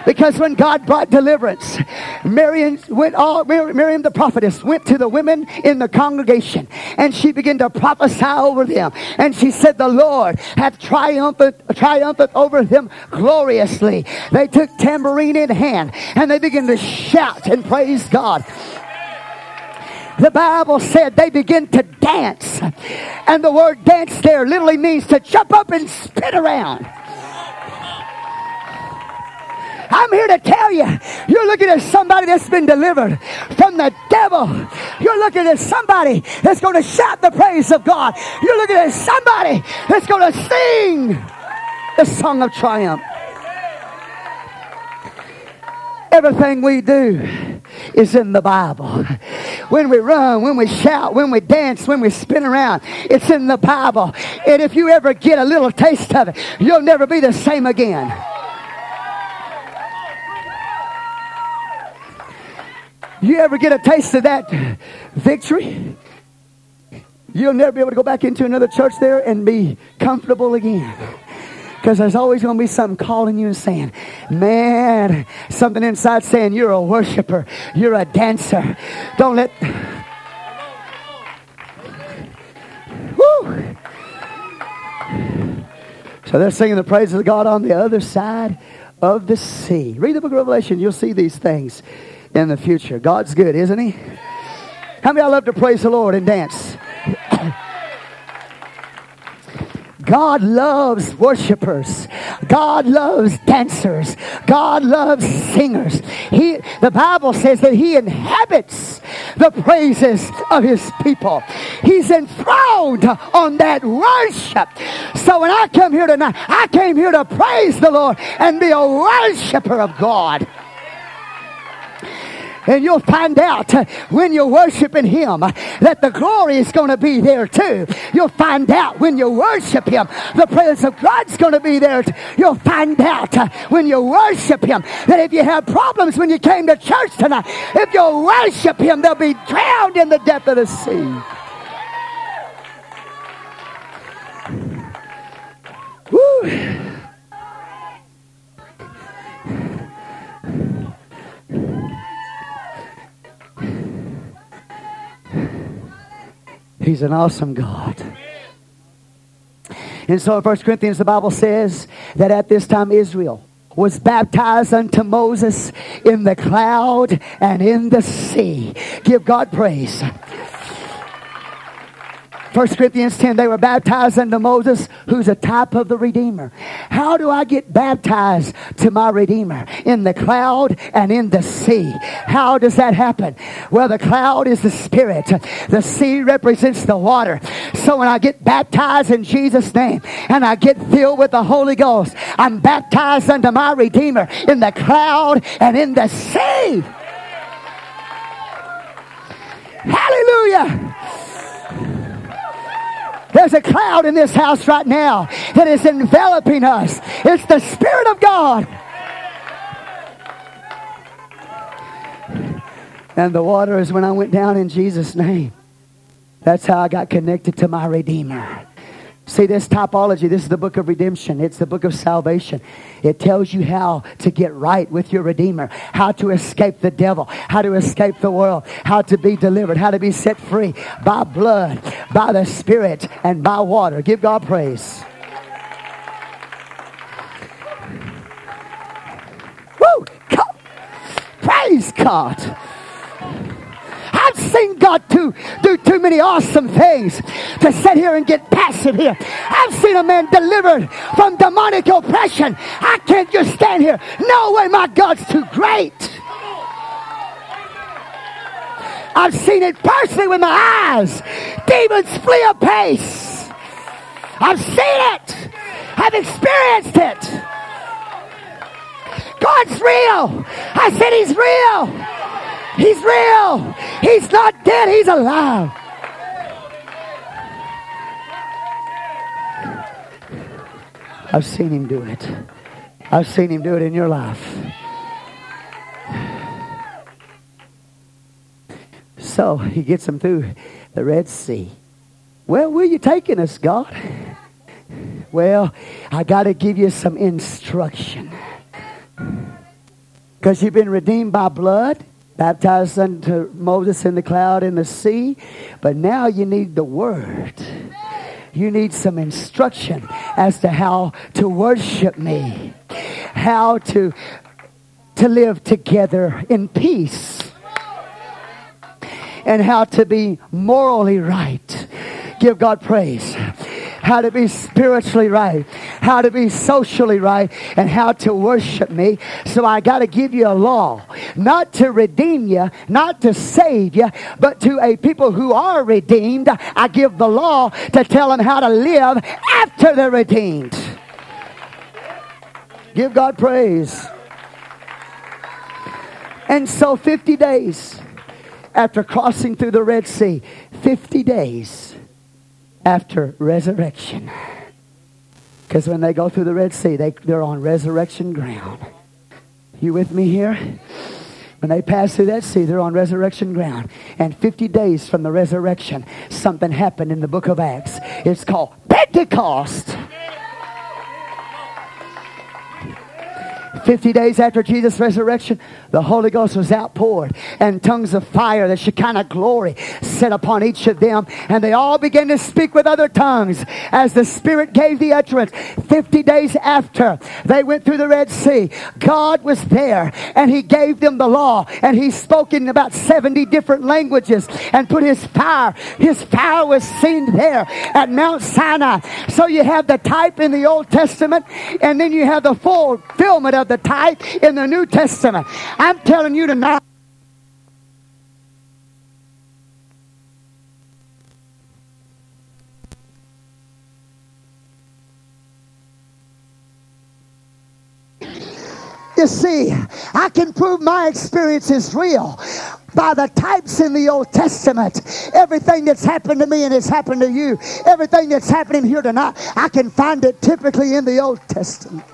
Because when God brought deliverance, Miriam went all Miriam the prophetess went to the women in the congregation and she began to prophesy over them. And she said, The Lord hath triumphant triumphant over them gloriously. They took tambourine in hand and they began to shout and praise God. The Bible said they begin to dance. And the word dance there literally means to jump up and spin around. I'm here to tell you, you're looking at somebody that's been delivered from the devil. You're looking at somebody that's going to shout the praise of God. You're looking at somebody that's going to sing the song of triumph. Everything we do is in the Bible. When we run, when we shout, when we dance, when we spin around, it's in the Bible. And if you ever get a little taste of it, you'll never be the same again. You ever get a taste of that victory? You'll never be able to go back into another church there and be comfortable again. Because there's always going to be something calling you and saying, man, something inside saying, you're a worshiper, you're a dancer. Don't let. Woo! So they're singing the praises of God on the other side of the sea. Read the book of Revelation, you'll see these things in the future. God's good, isn't He? How many I love to praise the Lord and dance? God loves worshipers. God loves dancers. God loves singers. He, the Bible says that He inhabits the praises of His people. He's enthroned on that worship. So when I come here tonight, I came here to praise the Lord and be a worshiper of God. And you'll find out uh, when you're worshiping Him uh, that the glory is going to be there too. You'll find out when you worship Him, the presence of God's going to be there. Too. You'll find out uh, when you worship Him that if you have problems when you came to church tonight, if you worship Him, they'll be drowned in the depth of the sea. Woo. He's an awesome God. And so in 1 Corinthians, the Bible says that at this time Israel was baptized unto Moses in the cloud and in the sea. Give God praise. 1 Corinthians 10, they were baptized unto Moses, who's a type of the Redeemer. How do I get baptized to my Redeemer? In the cloud and in the sea. How does that happen? Well, the cloud is the Spirit. The sea represents the water. So when I get baptized in Jesus' name and I get filled with the Holy Ghost, I'm baptized unto my Redeemer in the cloud and in the sea. Hallelujah. There's a cloud in this house right now that is enveloping us. It's the Spirit of God. And the water is when I went down in Jesus' name. That's how I got connected to my Redeemer. See, this typology, this is the book of redemption. It's the book of salvation. It tells you how to get right with your Redeemer, how to escape the devil, how to escape the world, how to be delivered, how to be set free by blood, by the Spirit, and by water. Give God praise. Woo! God. Praise God. I've seen God do, do too many awesome things to sit here and get passive here. I've seen a man delivered from demonic oppression. I can't just stand here. No way, my God's too great. I've seen it personally with my eyes. Demons flee apace. I've seen it. I've experienced it. God's real. I said he's real. He's real. He's not dead. He's alive. I've seen him do it. I've seen him do it in your life. So he gets them through the Red Sea. Well, where you taking us, God? Well, I got to give you some instruction. Because you've been redeemed by blood, baptized unto Moses in the cloud in the sea, but now you need the word. You need some instruction as to how to worship me, how to, to live together in peace, and how to be morally right. Give God praise how to be spiritually right, how to be socially right, and how to worship me. So I got to give you a law, not to redeem you, not to save you, but to a people who are redeemed. I give the law to tell them how to live after they're redeemed. Give God praise. And so 50 days after crossing through the Red Sea, 50 days after resurrection. Because when they go through the Red Sea, they, they're on resurrection ground. You with me here? When they pass through that sea, they're on resurrection ground. And 50 days from the resurrection, something happened in the book of Acts. It's called Pentecost. 50 days after Jesus' resurrection, the Holy Ghost was outpoured, and tongues of fire, the Shekinah glory, set upon each of them, and they all began to speak with other tongues as the Spirit gave the utterance. 50 days after they went through the Red Sea, God was there, and He gave them the law, and He spoke in about 70 different languages and put His fire. His fire was seen there at Mount Sinai. So you have the type in the Old Testament, and then you have the fulfillment of the type in the New Testament. I'm telling you tonight. You see, I can prove my experience is real by the types in the Old Testament. Everything that's happened to me and has happened to you, everything that's happening here tonight, I can find it typically in the Old Testament.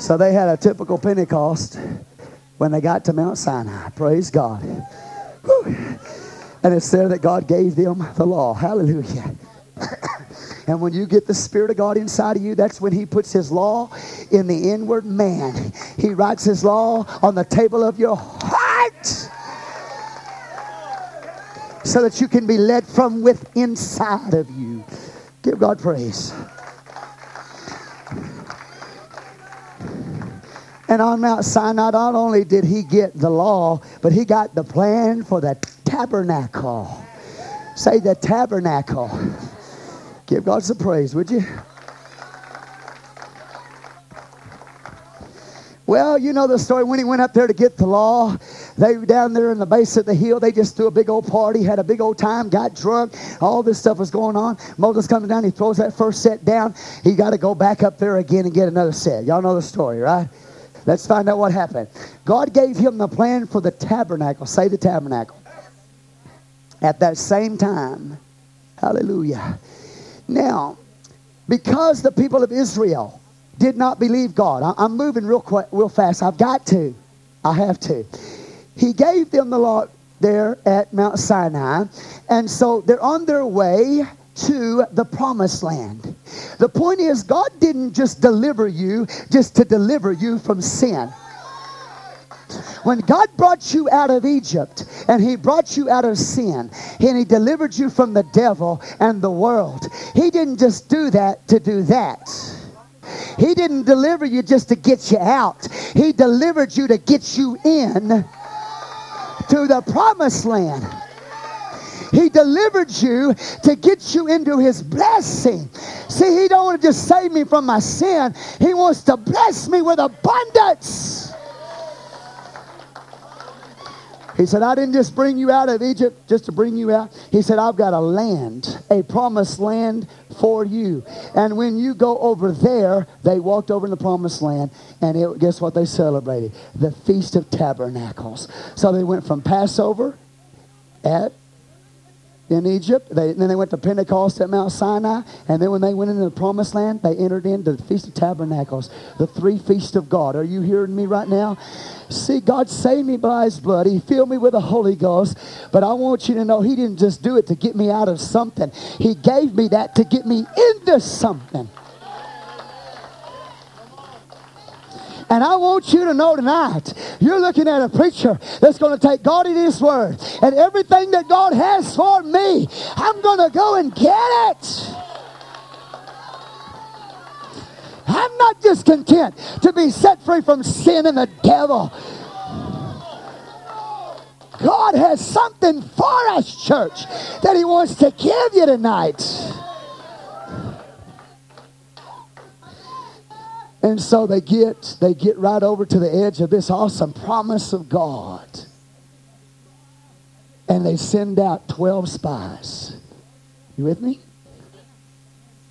So they had a typical Pentecost when they got to Mount Sinai. Praise God. Whew. And it's there that God gave them the law. Hallelujah. and when you get the Spirit of God inside of you, that's when He puts His law in the inward man. He writes His law on the table of your heart so that you can be led from within inside of you. Give God praise. And on Mount Sinai, not only did he get the law, but he got the plan for the tabernacle. Say the tabernacle. Give God some praise, would you? Well, you know the story. When he went up there to get the law, they were down there in the base of the hill. They just threw a big old party, had a big old time, got drunk. All this stuff was going on. Moses coming down, he throws that first set down. He got to go back up there again and get another set. Y'all know the story, right? Let's find out what happened. God gave him the plan for the tabernacle. Say the tabernacle. At that same time, hallelujah. Now, because the people of Israel did not believe God, I'm moving real quick, real fast. I've got to. I have to. He gave them the law there at Mount Sinai, and so they're on their way to the promised land. The point is, God didn't just deliver you just to deliver you from sin. When God brought you out of Egypt and He brought you out of sin and He delivered you from the devil and the world, He didn't just do that to do that. He didn't deliver you just to get you out, He delivered you to get you in to the promised land. He delivered you to get you into his blessing. See, he don't want to just save me from my sin. He wants to bless me with abundance. He said, I didn't just bring you out of Egypt just to bring you out. He said, I've got a land, a promised land for you. And when you go over there, they walked over in the promised land, and it, guess what they celebrated? The Feast of Tabernacles. So they went from Passover at in Egypt. They, then they went to Pentecost at Mount Sinai. And then when they went into the promised land, they entered into the Feast of Tabernacles, the three feasts of God. Are you hearing me right now? See, God saved me by his blood. He filled me with the Holy Ghost. But I want you to know he didn't just do it to get me out of something. He gave me that to get me into something. And I want you to know tonight, you're looking at a preacher that's going to take God in His Word. And everything that God has for me, I'm going to go and get it. I'm not just content to be set free from sin and the devil. God has something for us, church, that He wants to give you tonight. And so they get they get right over to the edge of this awesome promise of God. And they send out 12 spies. You with me?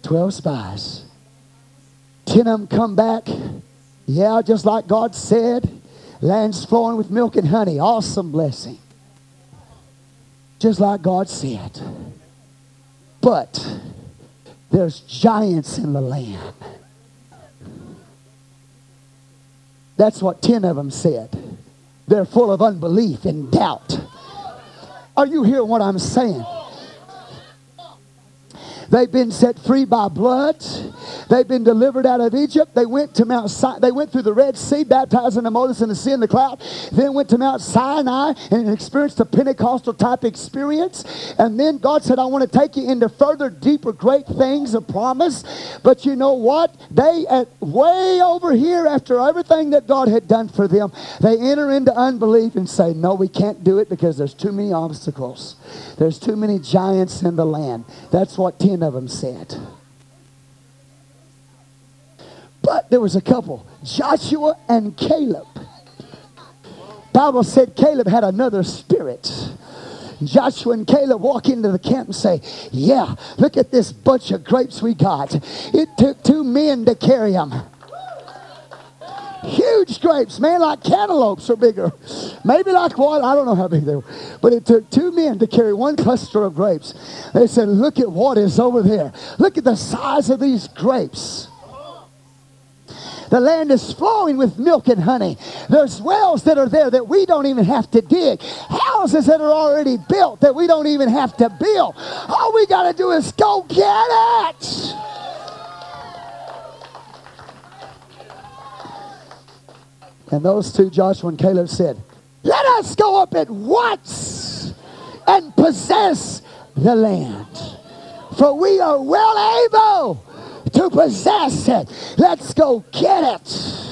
12 spies. 10 of them come back. Yeah, just like God said. Land's flowing with milk and honey. Awesome blessing. Just like God said. But there's giants in the land. That's what 10 of them said. They're full of unbelief and doubt. Are you hearing what I'm saying? They've been set free by blood. They've been delivered out of Egypt. They went to Mount Sinai. They went through the Red Sea, baptized in the Moses and the sea and the cloud. Then went to Mount Sinai and experienced a Pentecostal type experience. And then God said, I want to take you into further, deeper, great things of promise. But you know what? They, at way over here, after everything that God had done for them, they enter into unbelief and say, No, we can't do it because there's too many obstacles. There's too many giants in the land. That's what 10 of them said. But there was a couple, Joshua and Caleb. Bible said Caleb had another spirit. Joshua and Caleb walk into the camp and say, Yeah, look at this bunch of grapes we got. It took two men to carry them. Huge grapes, man, like cantaloupes or bigger. Maybe like what? I don't know how big they were. But it took two men to carry one cluster of grapes. They said, Look at what is over there. Look at the size of these grapes. The land is flowing with milk and honey. There's wells that are there that we don't even have to dig. Houses that are already built that we don't even have to build. All we got to do is go get it. And those two, Joshua and Caleb, said, Let us go up at once and possess the land. For we are well able to possess it. Let's go get it.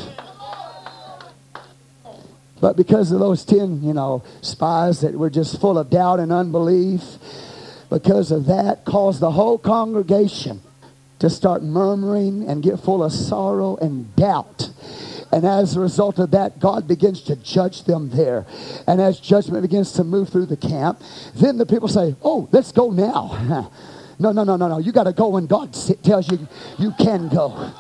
But because of those 10, you know, spies that were just full of doubt and unbelief, because of that, caused the whole congregation to start murmuring and get full of sorrow and doubt. And as a result of that, God begins to judge them there. And as judgment begins to move through the camp, then the people say, Oh, let's go now. No, no, no, no, no. You got to go when God tells you you can go.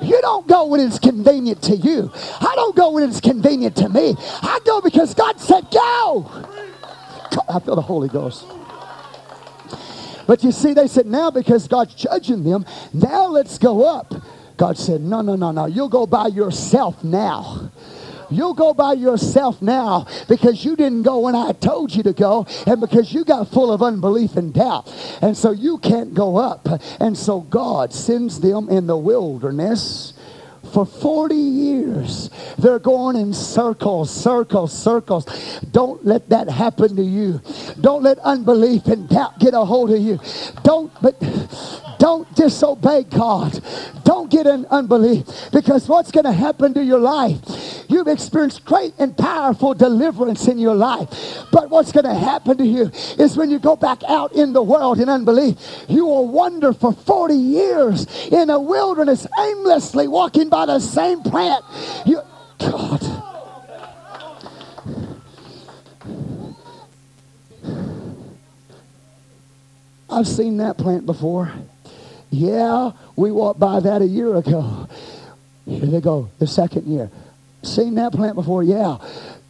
You don't go when it's convenient to you. I don't go when it's convenient to me. I go because God said go. I feel the Holy Ghost. But you see, they said now because God's judging them, now let's go up. God said, no, no, no, no. You'll go by yourself now. You'll go by yourself now because you didn't go when I told you to go and because you got full of unbelief and doubt. And so you can't go up. And so God sends them in the wilderness for 40 years. They're going in circles, circles, circles. Don't let that happen to you. Don't let unbelief and doubt get a hold of you. Don't, but don't disobey God. Don't get in unbelief because what's going to happen to your life? You've experienced great and powerful deliverance in your life. But what's going to happen to you is when you go back out in the world in unbelief, you will wander for 40 years in a wilderness aimlessly walking by the same plant. You, God. I've seen that plant before. Yeah, we walked by that a year ago. Here they go, the second year. Seen that plant before? Yeah.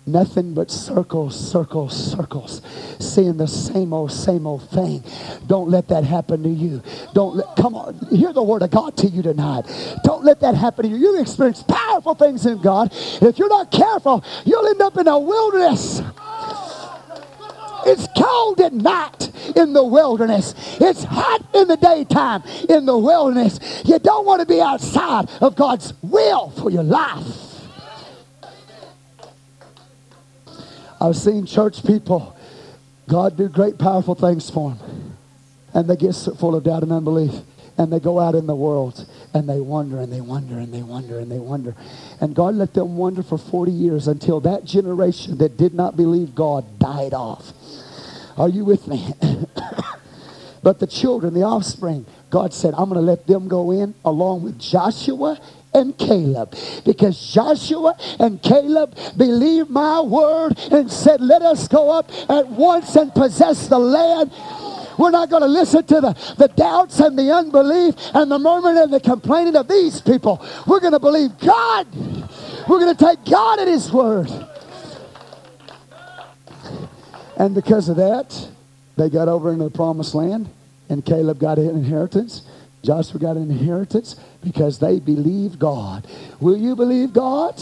Nothing but circles, circles, circles. Seeing the same old, same old thing. Don't let that happen to you. Don't let, come on, hear the word of God to you tonight. Don't let that happen to you. You've experienced powerful things in God. If you're not careful, you'll end up in a wilderness. It's cold at night in the wilderness. It's hot in the daytime in the wilderness. You don't want to be outside of God's will for your life. I've seen church people, God do great, powerful things for them. And they get full of doubt and unbelief. And they go out in the world and they wonder and they wonder and they wonder and they wonder. And God let them wonder for 40 years until that generation that did not believe God died off. Are you with me? but the children, the offspring, God said, I'm going to let them go in along with Joshua and Caleb. Because Joshua and Caleb believed my word and said, Let us go up at once and possess the land. We're not going to listen to the, the doubts and the unbelief and the murmuring and the complaining of these people. We're going to believe God. We're going to take God at His word. And because of that, they got over into the promised land, and Caleb got an inheritance. Joshua got an inheritance because they believed God. Will you believe God?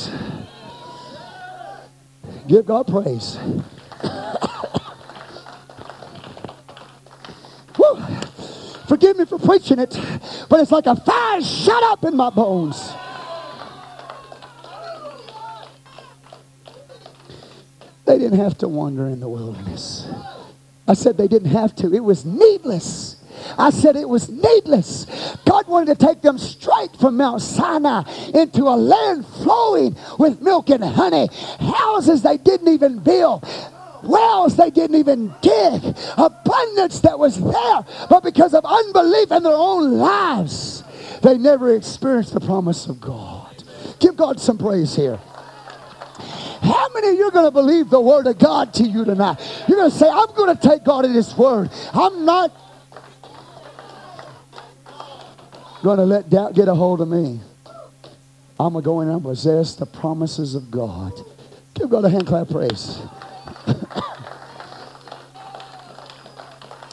Give God praise. Woo. Forgive me for preaching it, but it's like a fire shut up in my bones. They didn't have to wander in the wilderness. I said they didn't have to. It was needless. I said it was needless. God wanted to take them straight from Mount Sinai into a land flowing with milk and honey. Houses they didn't even build wells they didn't even dig, abundance that was there, but because of unbelief in their own lives, they never experienced the promise of God. Give God some praise here. How many of you are going to believe the word of God to you tonight? You're going to say, I'm going to take God at his word. I'm not going to let doubt get a hold of me. I'm going to go in and possess the promises of God. Give God a hand clap praise.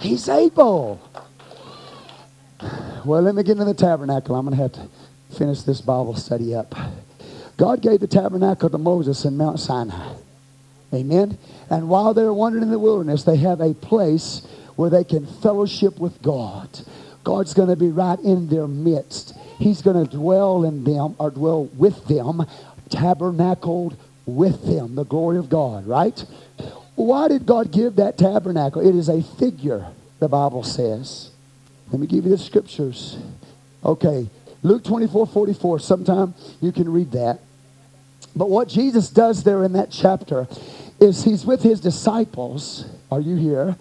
He's able. Well, let me get into the tabernacle. I'm going to have to finish this Bible study up. God gave the tabernacle to Moses in Mount Sinai. Amen. And while they're wandering in the wilderness, they have a place where they can fellowship with God. God's going to be right in their midst. He's going to dwell in them or dwell with them, tabernacled with them, the glory of God, right? Why did God give that tabernacle? It is a figure, the Bible says. Let me give you the scriptures. Okay, Luke 24 44. Sometime you can read that. But what Jesus does there in that chapter is he's with his disciples. Are you here?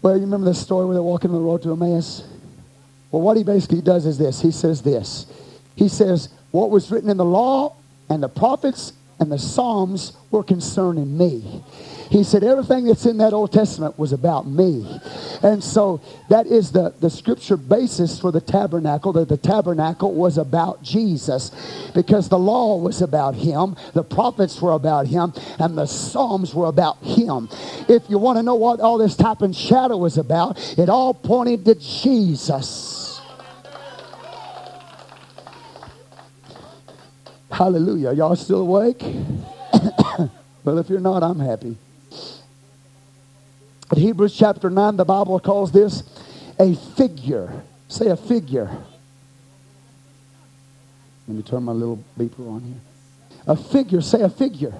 Well, you remember the story where they're walking on the road to Emmaus? Well, what he basically does is this. He says this. He says, what was written in the law and the prophets and the Psalms were concerning me. He said everything that's in that Old Testament was about me. And so that is the, the scripture basis for the tabernacle, that the tabernacle was about Jesus because the law was about him, the prophets were about him, and the Psalms were about him. If you want to know what all this type and shadow was about, it all pointed to Jesus. Hallelujah. Y'all still awake? well, if you're not, I'm happy. In Hebrews chapter 9, the Bible calls this a figure. Say a figure. Let me turn my little beeper on here. A figure, say a figure.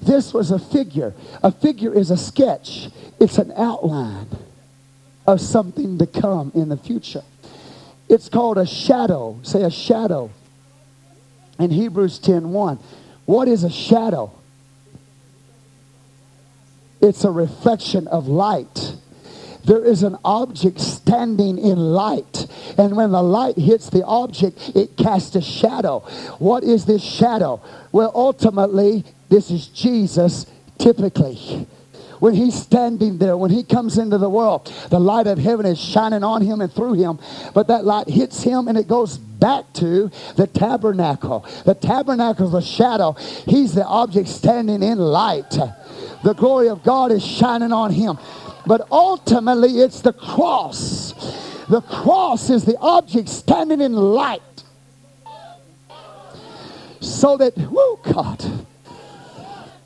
This was a figure. A figure is a sketch, it's an outline of something to come in the future. It's called a shadow. Say a shadow. In Hebrews 10 1. What is a shadow? It's a reflection of light. There is an object standing in light. And when the light hits the object, it casts a shadow. What is this shadow? Well, ultimately, this is Jesus typically when he's standing there, when he comes into the world, the light of heaven is shining on him and through him. But that light hits him and it goes back to the tabernacle. The tabernacle is a shadow. He's the object standing in light. The glory of God is shining on him. But ultimately, it's the cross. The cross is the object standing in light. So that, whoo, God.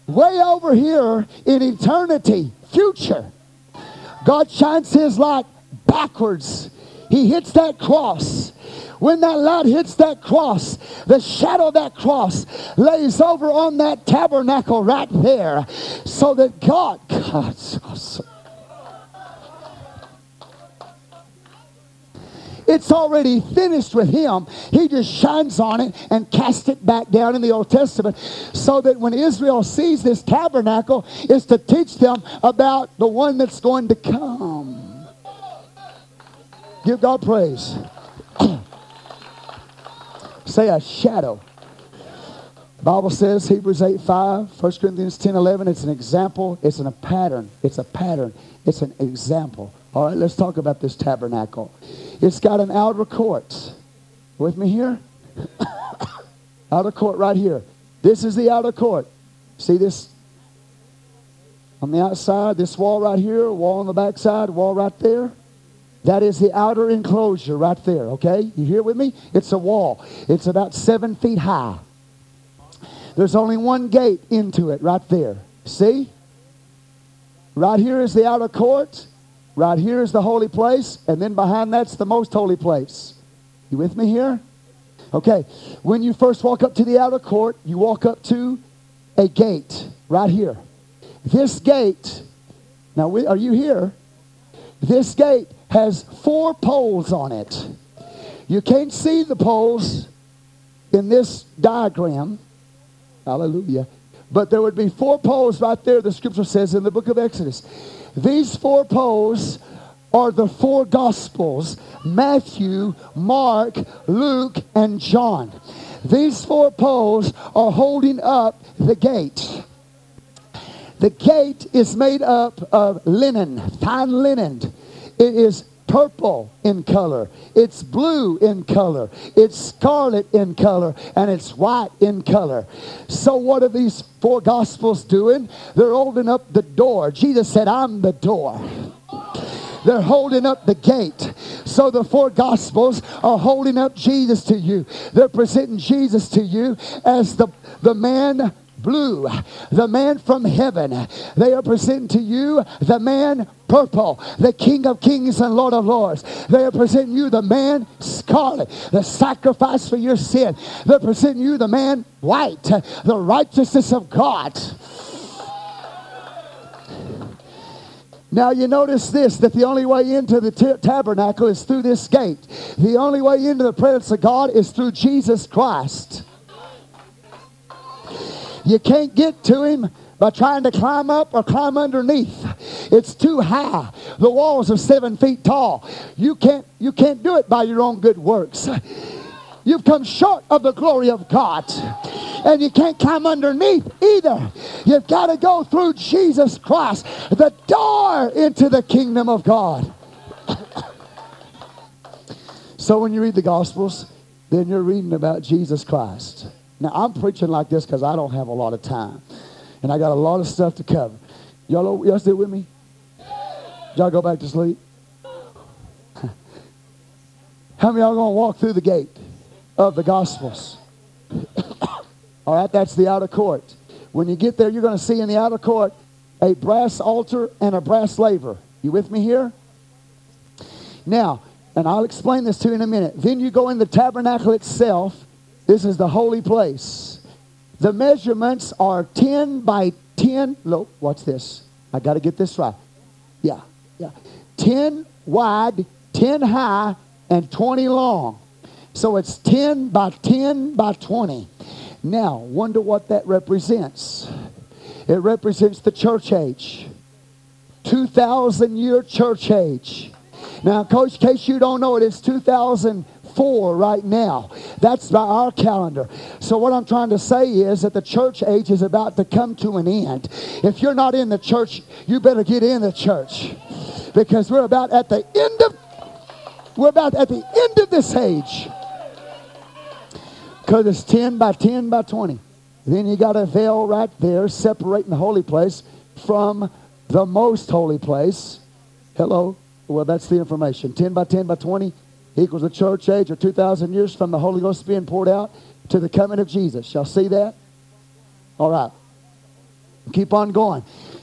way over here in eternity, future. God shines his light backwards. He hits that cross. When that light hits that cross, the shadow of that cross lays over on that tabernacle right there so that God, God. It's already finished with him. He just shines on it and casts it back down in the Old Testament so that when Israel sees this tabernacle, is to teach them about the one that's going to come. Give God praise. Say a shadow. Bible says Hebrews 8 5, 1 Corinthians 10 11, it's an example, it's a pattern. It's a pattern. It's an example. All right, let's talk about this tabernacle. It's got an outer court. With me here? outer court right here. This is the outer court. See this on the outside, this wall right here, wall on the backside, wall right there. That is the outer enclosure right there, okay? You here with me? It's a wall. It's about seven feet high. There's only one gate into it right there. See? Right here is the outer court. Right here is the holy place. And then behind that's the most holy place. You with me here? Okay. When you first walk up to the outer court, you walk up to a gate right here. This gate, now are you here? This gate has four poles on it. You can't see the poles in this diagram. Hallelujah. But there would be four poles right there, the scripture says in the book of Exodus. These four poles are the four gospels Matthew, Mark, Luke, and John. These four poles are holding up the gate. The gate is made up of linen, fine linen. It is purple in color, it's blue in color, it's scarlet in color, and it's white in color. So, what are these four gospels doing? They're holding up the door. Jesus said, I'm the door. They're holding up the gate. So the four gospels are holding up Jesus to you. They're presenting Jesus to you as the, the man blue, the man from heaven. They are presenting to you the man purple, the King of kings and Lord of lords. They are presenting you the man scarlet, the sacrifice for your sin. They're presenting you the man white, the righteousness of God. Now you notice this that the only way into the t- tabernacle is through this gate. The only way into the presence of God is through Jesus Christ. You can't get to him by trying to climb up or climb underneath. It's too high. The walls are seven feet tall. You can't, you can't do it by your own good works. You've come short of the glory of God. And you can't climb underneath either. You've got to go through Jesus Christ, the door into the kingdom of God. so when you read the Gospels, then you're reading about Jesus Christ. Now, I'm preaching like this because I don't have a lot of time. And I got a lot of stuff to cover. Y'all, y'all still with me? Y'all go back to sleep? How many y'all going to walk through the gate of the Gospels? All right, that's the outer court. When you get there, you're going to see in the outer court a brass altar and a brass laver. You with me here? Now, and I'll explain this to you in a minute. Then you go in the tabernacle itself, this is the holy place. The measurements are 10 by 10. Look, watch this. I got to get this right. Yeah, yeah. 10 wide, 10 high, and 20 long. So it's 10 by 10 by 20. Now, wonder what that represents. It represents the church age. 2,000 year church age. Now, coach, in case you don't know it, it's 2000 four right now. That's by our calendar. So, what I'm trying to say is that the church age is about to come to an end. If you're not in the church, you better get in the church because we're about at the end of we're about at the end of this age because it's 10 by 10 by 20 then you got a veil right there separating the holy place from the most holy place hello well that's the information 10 by 10 by 20 equals the church age or 2,000 years from the Holy Ghost being poured out to the coming of Jesus. Y'all see that? All right. Keep on going.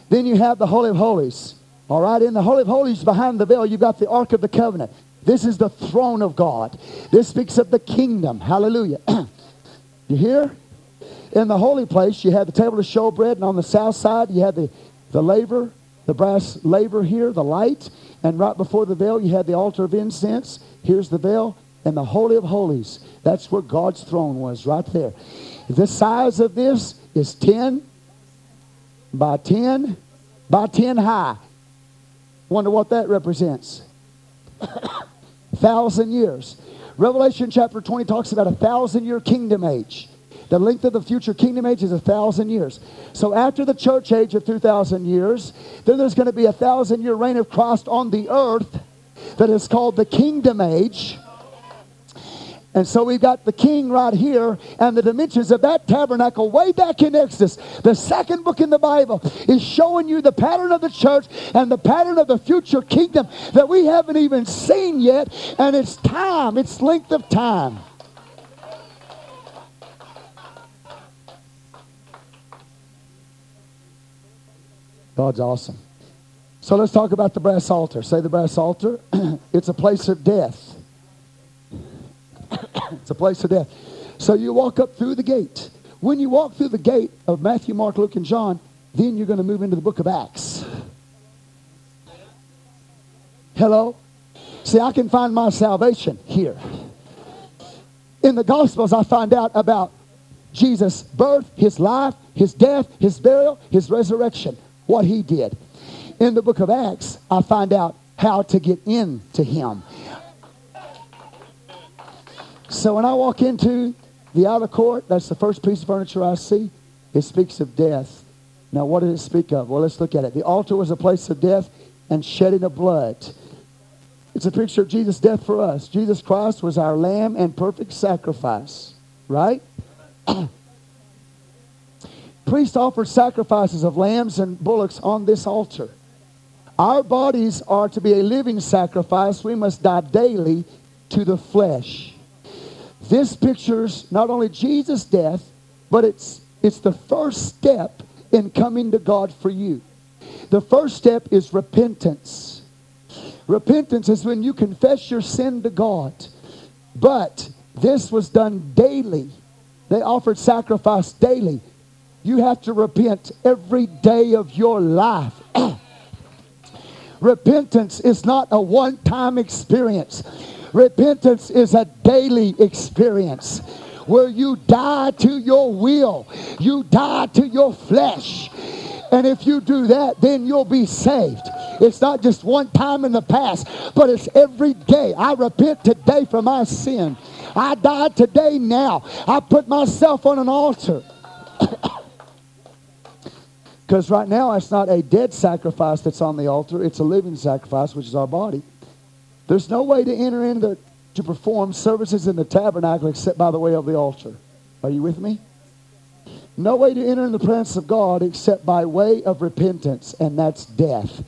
Then you have the Holy of Holies. All right, in the Holy of Holies behind the veil, you've got the Ark of the Covenant. This is the throne of God. This speaks of the kingdom. Hallelujah. you hear? In the holy place, you had the table of showbread, and on the south side, you had the, the laver, the brass laver here, the light. And right before the veil, you had the altar of incense. Here's the veil. And the Holy of Holies. That's where God's throne was, right there. The size of this is 10 by 10 by 10 high. Wonder what that represents. thousand years. Revelation chapter 20 talks about a thousand year kingdom age. The length of the future kingdom age is a thousand years. So after the church age of 2,000 years, then there's going to be a thousand year reign of Christ on the earth that is called the kingdom age. And so we've got the king right here and the dimensions of that tabernacle way back in Exodus. The second book in the Bible is showing you the pattern of the church and the pattern of the future kingdom that we haven't even seen yet. And it's time, it's length of time. God's awesome. So let's talk about the brass altar. Say the brass altar. it's a place of death. it's a place of death. So you walk up through the gate. When you walk through the gate of Matthew, Mark, Luke, and John, then you're going to move into the book of Acts. Hello? See, I can find my salvation here. In the Gospels, I find out about Jesus' birth, his life, his death, his burial, his resurrection, what he did. In the book of Acts, I find out how to get into him. So when I walk into the outer court, that's the first piece of furniture I see. It speaks of death. Now, what does it speak of? Well, let's look at it. The altar was a place of death and shedding of blood. It's a picture of Jesus' death for us. Jesus Christ was our lamb and perfect sacrifice, right? Priests offered sacrifices of lambs and bullocks on this altar. Our bodies are to be a living sacrifice. We must die daily to the flesh. This pictures not only Jesus' death, but it's, it's the first step in coming to God for you. The first step is repentance. Repentance is when you confess your sin to God. But this was done daily. They offered sacrifice daily. You have to repent every day of your life. Repentance is not a one time experience. Repentance is a daily experience where you die to your will, you die to your flesh. And if you do that, then you'll be saved. It's not just one time in the past, but it's every day. I repent today for my sin. I die today now. I put myself on an altar. Because right now, it's not a dead sacrifice that's on the altar, it's a living sacrifice, which is our body. There's no way to enter into to perform services in the tabernacle except by the way of the altar. Are you with me? No way to enter in the presence of God except by way of repentance, and that's death.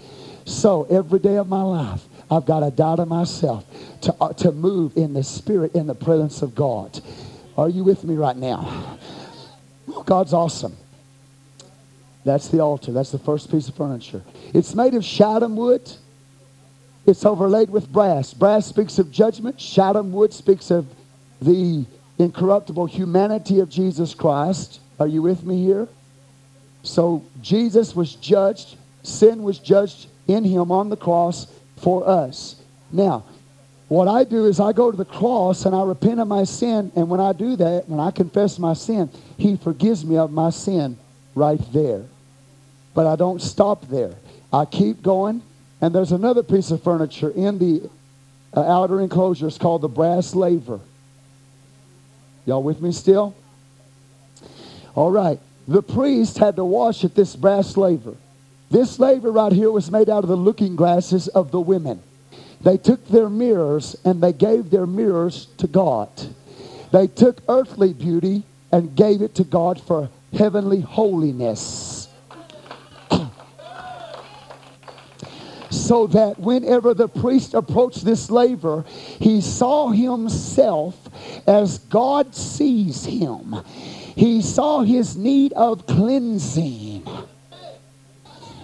So every day of my life, I've got to die to myself to, uh, to move in the spirit in the presence of God. Are you with me right now? God's awesome. That's the altar. That's the first piece of furniture. It's made of shittim wood. It's overlaid with brass. Brass speaks of judgment. Shittim wood speaks of the incorruptible humanity of Jesus Christ. Are you with me here? So Jesus was judged. Sin was judged in him on the cross for us. Now, what I do is I go to the cross and I repent of my sin. And when I do that, when I confess my sin, he forgives me of my sin right there. But I don't stop there. I keep going and there's another piece of furniture in the uh, outer enclosure. It's called the brass laver. Y'all with me still? All right. The priest had to wash at this brass laver. This laver right here was made out of the looking glasses of the women. They took their mirrors and they gave their mirrors to God. They took earthly beauty and gave it to God for heavenly holiness. So that whenever the priest approached this laver, he saw himself as God sees him. He saw his need of cleansing.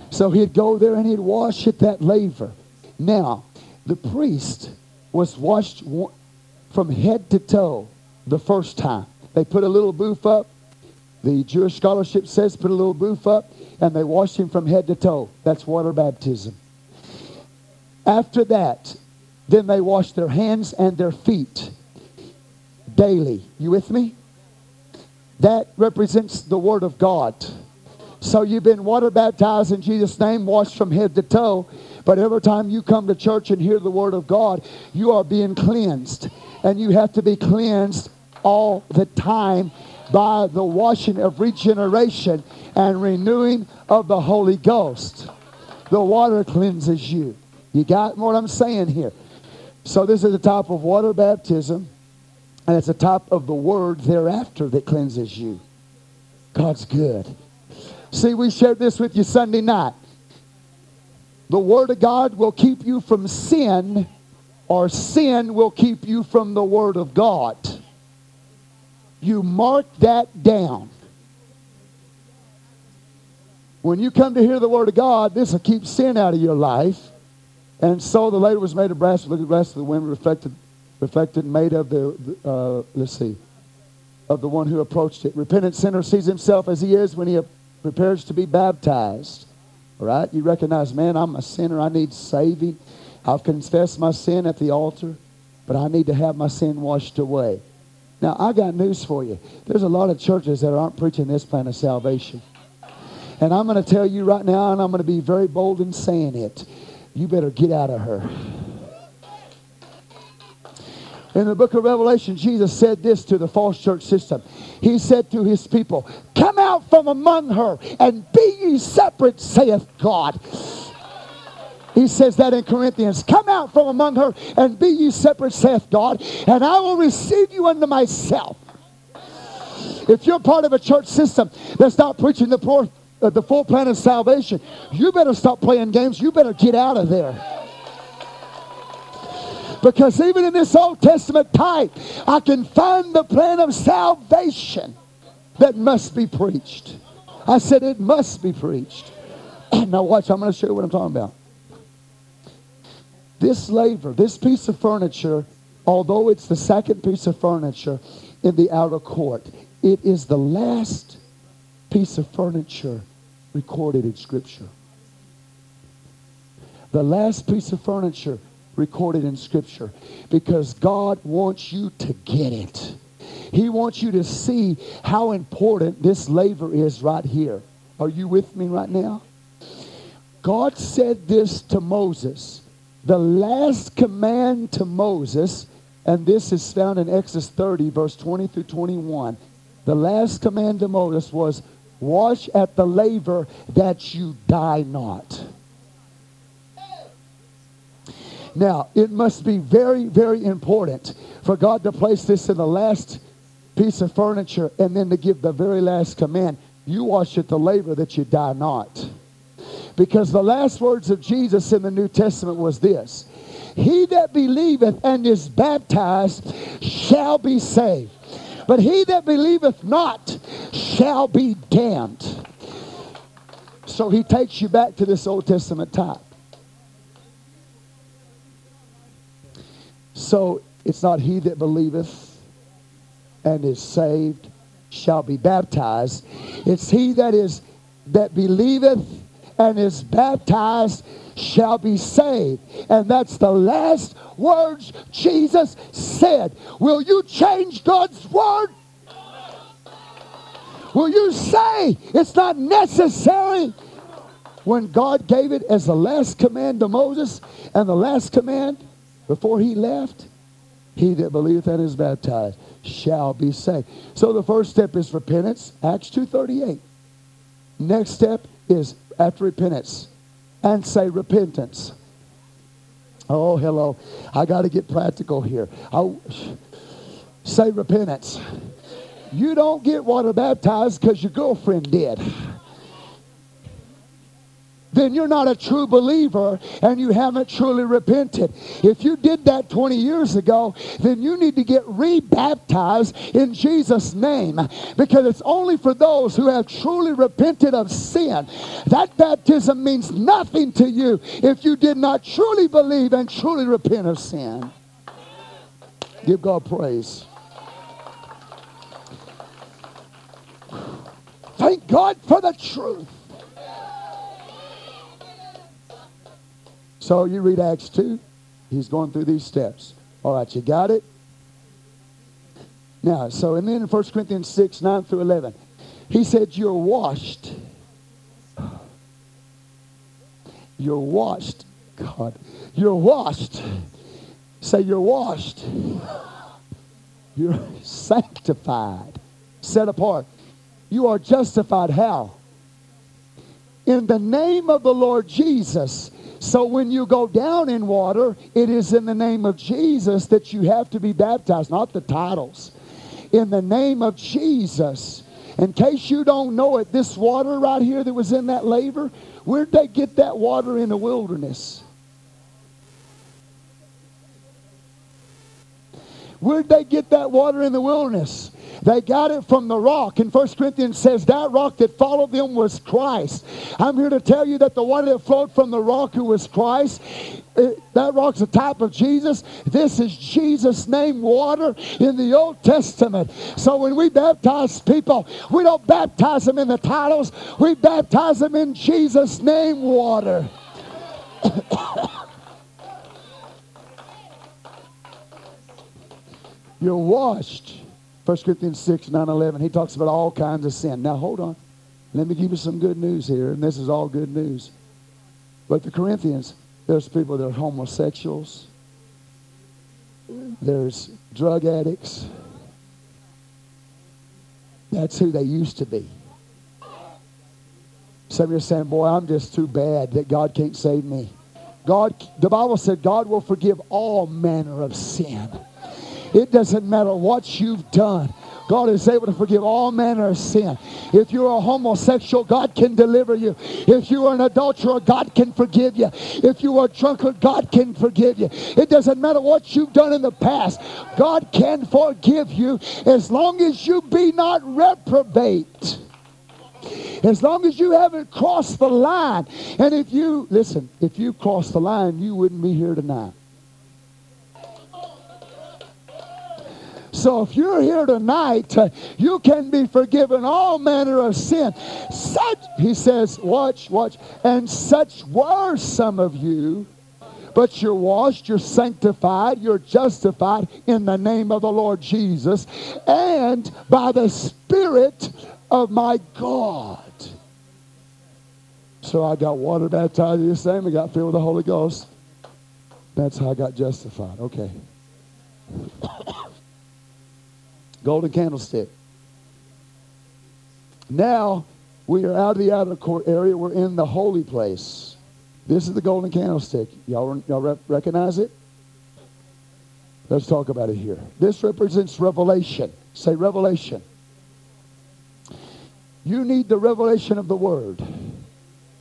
So he'd go there and he'd wash at that laver. Now, the priest was washed from head to toe the first time. They put a little booth up. The Jewish scholarship says put a little booth up and they washed him from head to toe. That's water baptism. After that, then they wash their hands and their feet daily. You with me? That represents the Word of God. So you've been water baptized in Jesus' name, washed from head to toe. But every time you come to church and hear the Word of God, you are being cleansed. And you have to be cleansed all the time by the washing of regeneration and renewing of the Holy Ghost. The water cleanses you. You got what I'm saying here? So this is the type of water baptism, and it's the type of the word thereafter that cleanses you. God's good. See, we shared this with you Sunday night. The Word of God will keep you from sin, or sin will keep you from the Word of God. You mark that down. When you come to hear the Word of God, this will keep sin out of your life. And so the laver was made of brass. Look at the rest of the women reflected, reflected, made of the, uh, let's see, of the one who approached it. Repentant sinner sees himself as he is when he prepares to be baptized. All right? You recognize, man, I'm a sinner. I need saving. I've confessed my sin at the altar, but I need to have my sin washed away. Now, I got news for you. There's a lot of churches that aren't preaching this plan of salvation. And I'm going to tell you right now, and I'm going to be very bold in saying it. You better get out of her. In the book of Revelation, Jesus said this to the false church system. He said to his people, Come out from among her and be ye separate, saith God. He says that in Corinthians. Come out from among her and be ye separate, saith God, and I will receive you unto myself. If you're part of a church system that's not preaching the, poor, uh, the full plan of salvation, you better stop playing games. You better get out of there. Because even in this Old Testament type, I can find the plan of salvation that must be preached. I said it must be preached. And now watch, I'm going to show you what I'm talking about. This laver, this piece of furniture, although it's the second piece of furniture in the outer court, it is the last piece of furniture recorded in Scripture. The last piece of furniture recorded in Scripture because God wants you to get it. He wants you to see how important this laver is right here. Are you with me right now? God said this to Moses. The last command to Moses, and this is found in Exodus 30, verse 20 through 21. The last command to Moses was, Wash at the laver that you die not. Now, it must be very, very important for God to place this in the last piece of furniture and then to give the very last command. You wash at the laver that you die not. Because the last words of Jesus in the New Testament was this He that believeth and is baptized shall be saved, but he that believeth not shall be damned. So he takes you back to this Old Testament type. So it's not he that believeth and is saved shall be baptized. It's he that is that believeth and is baptized shall be saved. And that's the last words Jesus said. Will you change God's word? Will you say it's not necessary when God gave it as the last command to Moses and the last command before he left, he that believeth and is baptized shall be saved. So the first step is repentance, Acts 2.38. Next step is after repentance, and say repentance. Oh, hello. I got to get practical here. I, say repentance. You don't get water baptized because your girlfriend did. Then you're not a true believer and you haven't truly repented. If you did that 20 years ago, then you need to get rebaptized in Jesus' name because it's only for those who have truly repented of sin. That baptism means nothing to you if you did not truly believe and truly repent of sin. Give God praise. Thank God for the truth. So you read Acts 2. He's going through these steps. All right, you got it? Now, so and then in 1 Corinthians 6, 9 through 11, he said, You're washed. You're washed. God. You're washed. Say, You're washed. You're sanctified, set apart. You are justified how? In the name of the Lord Jesus. So when you go down in water, it is in the name of Jesus that you have to be baptized, not the titles. In the name of Jesus. In case you don't know it, this water right here that was in that laver, where'd they get that water in the wilderness? Where'd they get that water in the wilderness? They got it from the rock. And 1 Corinthians says that rock that followed them was Christ. I'm here to tell you that the water that flowed from the rock who was Christ, it, that rock's a type of Jesus. This is Jesus' name water in the Old Testament. So when we baptize people, we don't baptize them in the titles. We baptize them in Jesus' name water. You're washed. 1 Corinthians 6, 9, 11. He talks about all kinds of sin. Now, hold on. Let me give you some good news here, and this is all good news. But the Corinthians, there's people that are homosexuals, there's drug addicts. That's who they used to be. Some of you are saying, Boy, I'm just too bad that God can't save me. God, the Bible said God will forgive all manner of sin. It doesn't matter what you've done. God is able to forgive all manner of sin. If you're a homosexual, God can deliver you. If you are an adulterer, God can forgive you. If you are a drunkard, God can forgive you. It doesn't matter what you've done in the past. God can forgive you as long as you be not reprobate. As long as you haven't crossed the line. And if you, listen, if you crossed the line, you wouldn't be here tonight. So if you're here tonight, uh, you can be forgiven all manner of sin. Such, he says, watch, watch, and such were some of you. But you're washed, you're sanctified, you're justified in the name of the Lord Jesus and by the Spirit of my God. So I got water baptized the same. I got filled with the Holy Ghost. That's how I got justified. Okay. Golden candlestick. Now we are out of the outer court area. We're in the holy place. This is the golden candlestick. Y'all, y'all recognize it? Let's talk about it here. This represents revelation. Say revelation. You need the revelation of the word.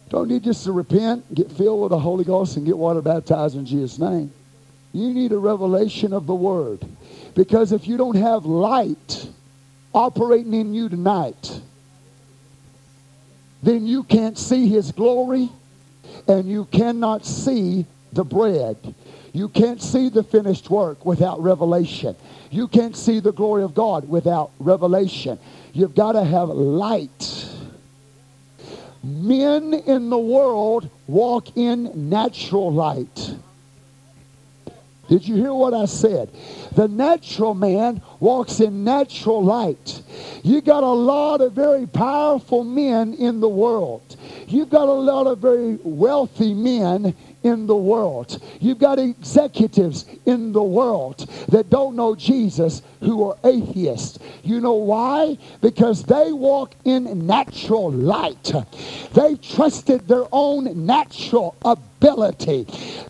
Don't need just to repent, get filled with the Holy Ghost, and get water baptized in Jesus' name. You need a revelation of the word. Because if you don't have light operating in you tonight, then you can't see his glory and you cannot see the bread. You can't see the finished work without revelation. You can't see the glory of God without revelation. You've got to have light. Men in the world walk in natural light. Did you hear what I said? The natural man walks in natural light. You got a lot of very powerful men in the world. You've got a lot of very wealthy men in the world. You've got executives in the world that don't know Jesus who are atheists. You know why? Because they walk in natural light. They trusted their own natural ability.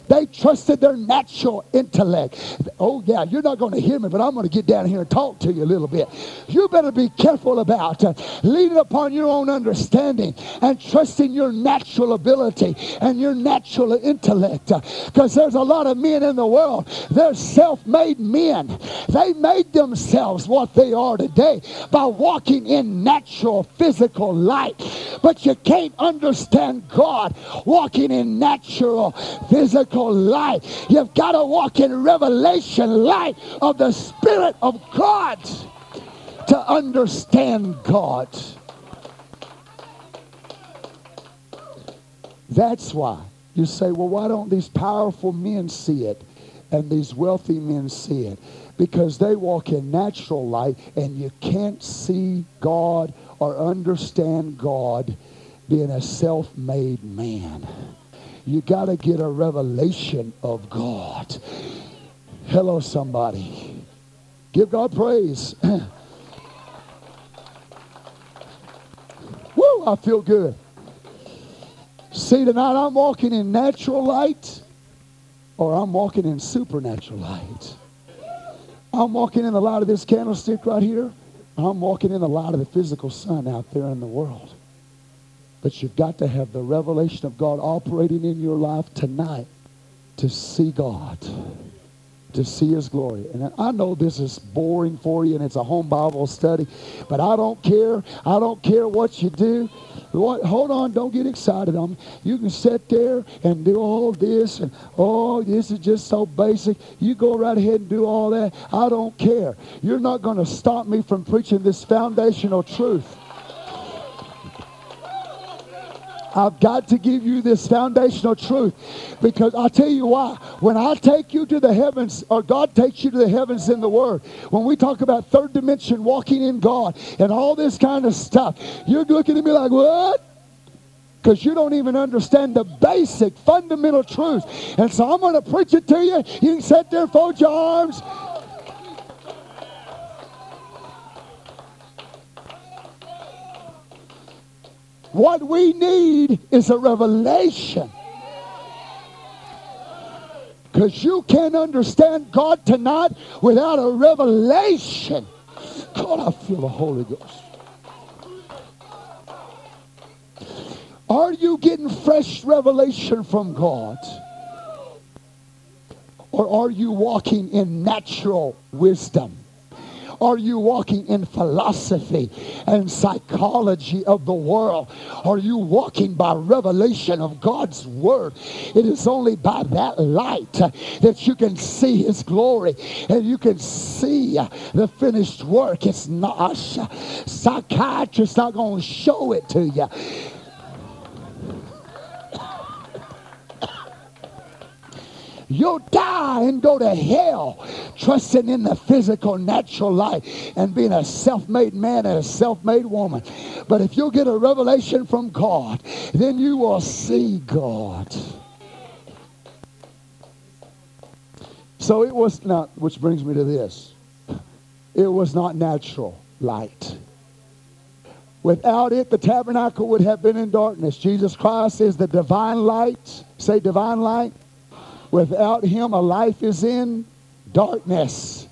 They trusted their natural intellect. Oh, yeah, you're not going to hear me, but I'm going to get down here and talk to you a little bit. You better be careful about uh, leaning upon your own understanding and trusting your natural ability and your natural intellect. Because uh, there's a lot of men in the world, they're self made men. They made themselves what they are today by walking in natural physical light. But you can't understand God walking in natural physical light. You've got to walk in revelation light of the Spirit of God to understand God. That's why you say, well, why don't these powerful men see it and these wealthy men see it? Because they walk in natural light and you can't see God or understand God being a self made man. You got to get a revelation of God. Hello, somebody. Give God praise. Woo, I feel good. See, tonight I'm walking in natural light or I'm walking in supernatural light. I'm walking in the light of this candlestick right here. I'm walking in the light of the physical sun out there in the world. But you've got to have the revelation of God operating in your life tonight to see God to see his glory. And I know this is boring for you and it's a home Bible study, but I don't care. I don't care what you do. What, hold on, don't get excited on me. You can sit there and do all this and oh, this is just so basic. You go right ahead and do all that. I don't care. You're not going to stop me from preaching this foundational truth. I've got to give you this foundational truth because I'll tell you why. When I take you to the heavens, or God takes you to the heavens in the Word, when we talk about third dimension, walking in God, and all this kind of stuff, you're looking at me like, what? because you don't even understand the basic fundamental truth. And so I'm going to preach it to you. You can sit there, fold your arms. What we need is a revelation. Because you can't understand God tonight without a revelation. God, I feel the Holy Ghost. Are you getting fresh revelation from God? Or are you walking in natural wisdom? Are you walking in philosophy and psychology of the world? Are you walking by revelation of God's word? It is only by that light that you can see his glory and you can see the finished work. It's not a psychiatrist not going to show it to you. You'll die and go to hell trusting in the physical, natural life and being a self made man and a self made woman. But if you'll get a revelation from God, then you will see God. So it was not, which brings me to this it was not natural light. Without it, the tabernacle would have been in darkness. Jesus Christ is the divine light. Say divine light. Without him, a life is in darkness.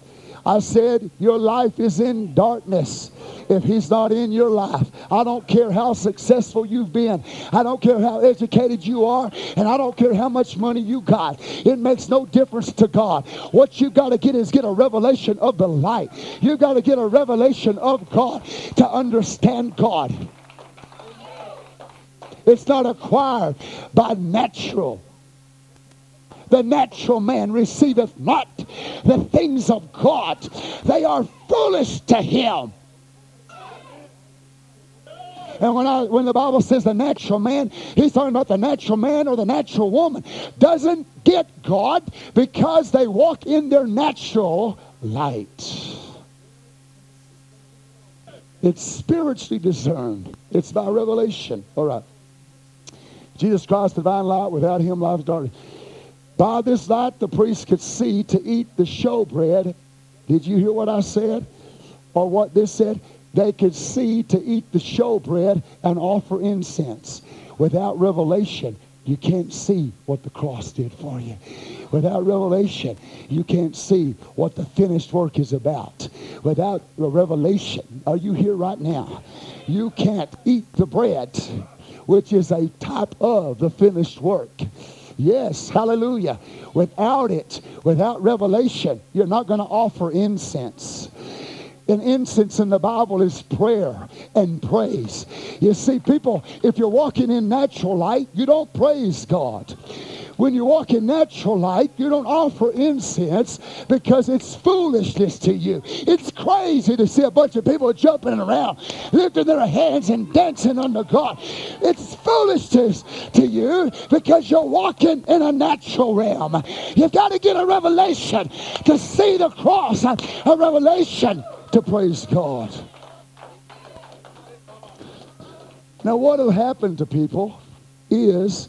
I said, Your life is in darkness if he's not in your life. I don't care how successful you've been. I don't care how educated you are. And I don't care how much money you got. It makes no difference to God. What you've got to get is get a revelation of the light. You've got to get a revelation of God to understand God. It's not acquired by natural the natural man receiveth not the things of God. They are foolish to him. And when, I, when the Bible says the natural man, he's talking about the natural man or the natural woman. Doesn't get God because they walk in their natural light. It's spiritually discerned. It's by revelation. All right. Jesus Christ, divine light, without him, life darkness. By this light, the priest could see to eat the showbread Did you hear what I said? Or what this said? They could see to eat the showbread and offer incense. Without revelation, you can't see what the cross did for you. Without revelation, you can't see what the finished work is about. Without revelation, are you here right now? You can't eat the bread, which is a type of the finished work. Yes, hallelujah. Without it, without revelation, you're not going to offer incense. And incense in the Bible is prayer and praise. You see, people, if you're walking in natural light, you don't praise God. When you walk in natural light, you don't offer incense because it's foolishness to you. It's crazy to see a bunch of people jumping around, lifting their hands and dancing unto God. It's foolishness to you because you're walking in a natural realm. You've got to get a revelation to see the cross, a revelation to praise God. Now, what will happen to people is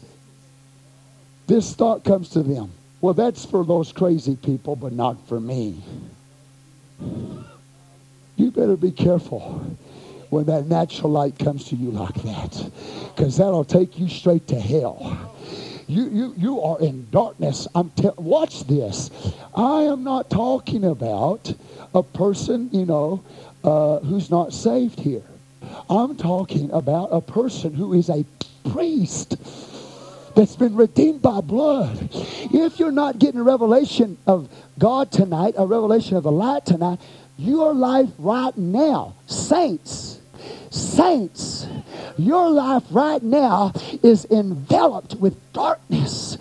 this thought comes to them. Well, that's for those crazy people, but not for me. You better be careful when that natural light comes to you like that, because that'll take you straight to hell. You, you, you are in darkness. I'm te- watch this. I am not talking about a person, you know, uh, who's not saved here. I'm talking about a person who is a priest that's been redeemed by blood. If you're not getting a revelation of God tonight, a revelation of the light tonight, your life right now, saints, saints, your life right now is enveloped with darkness.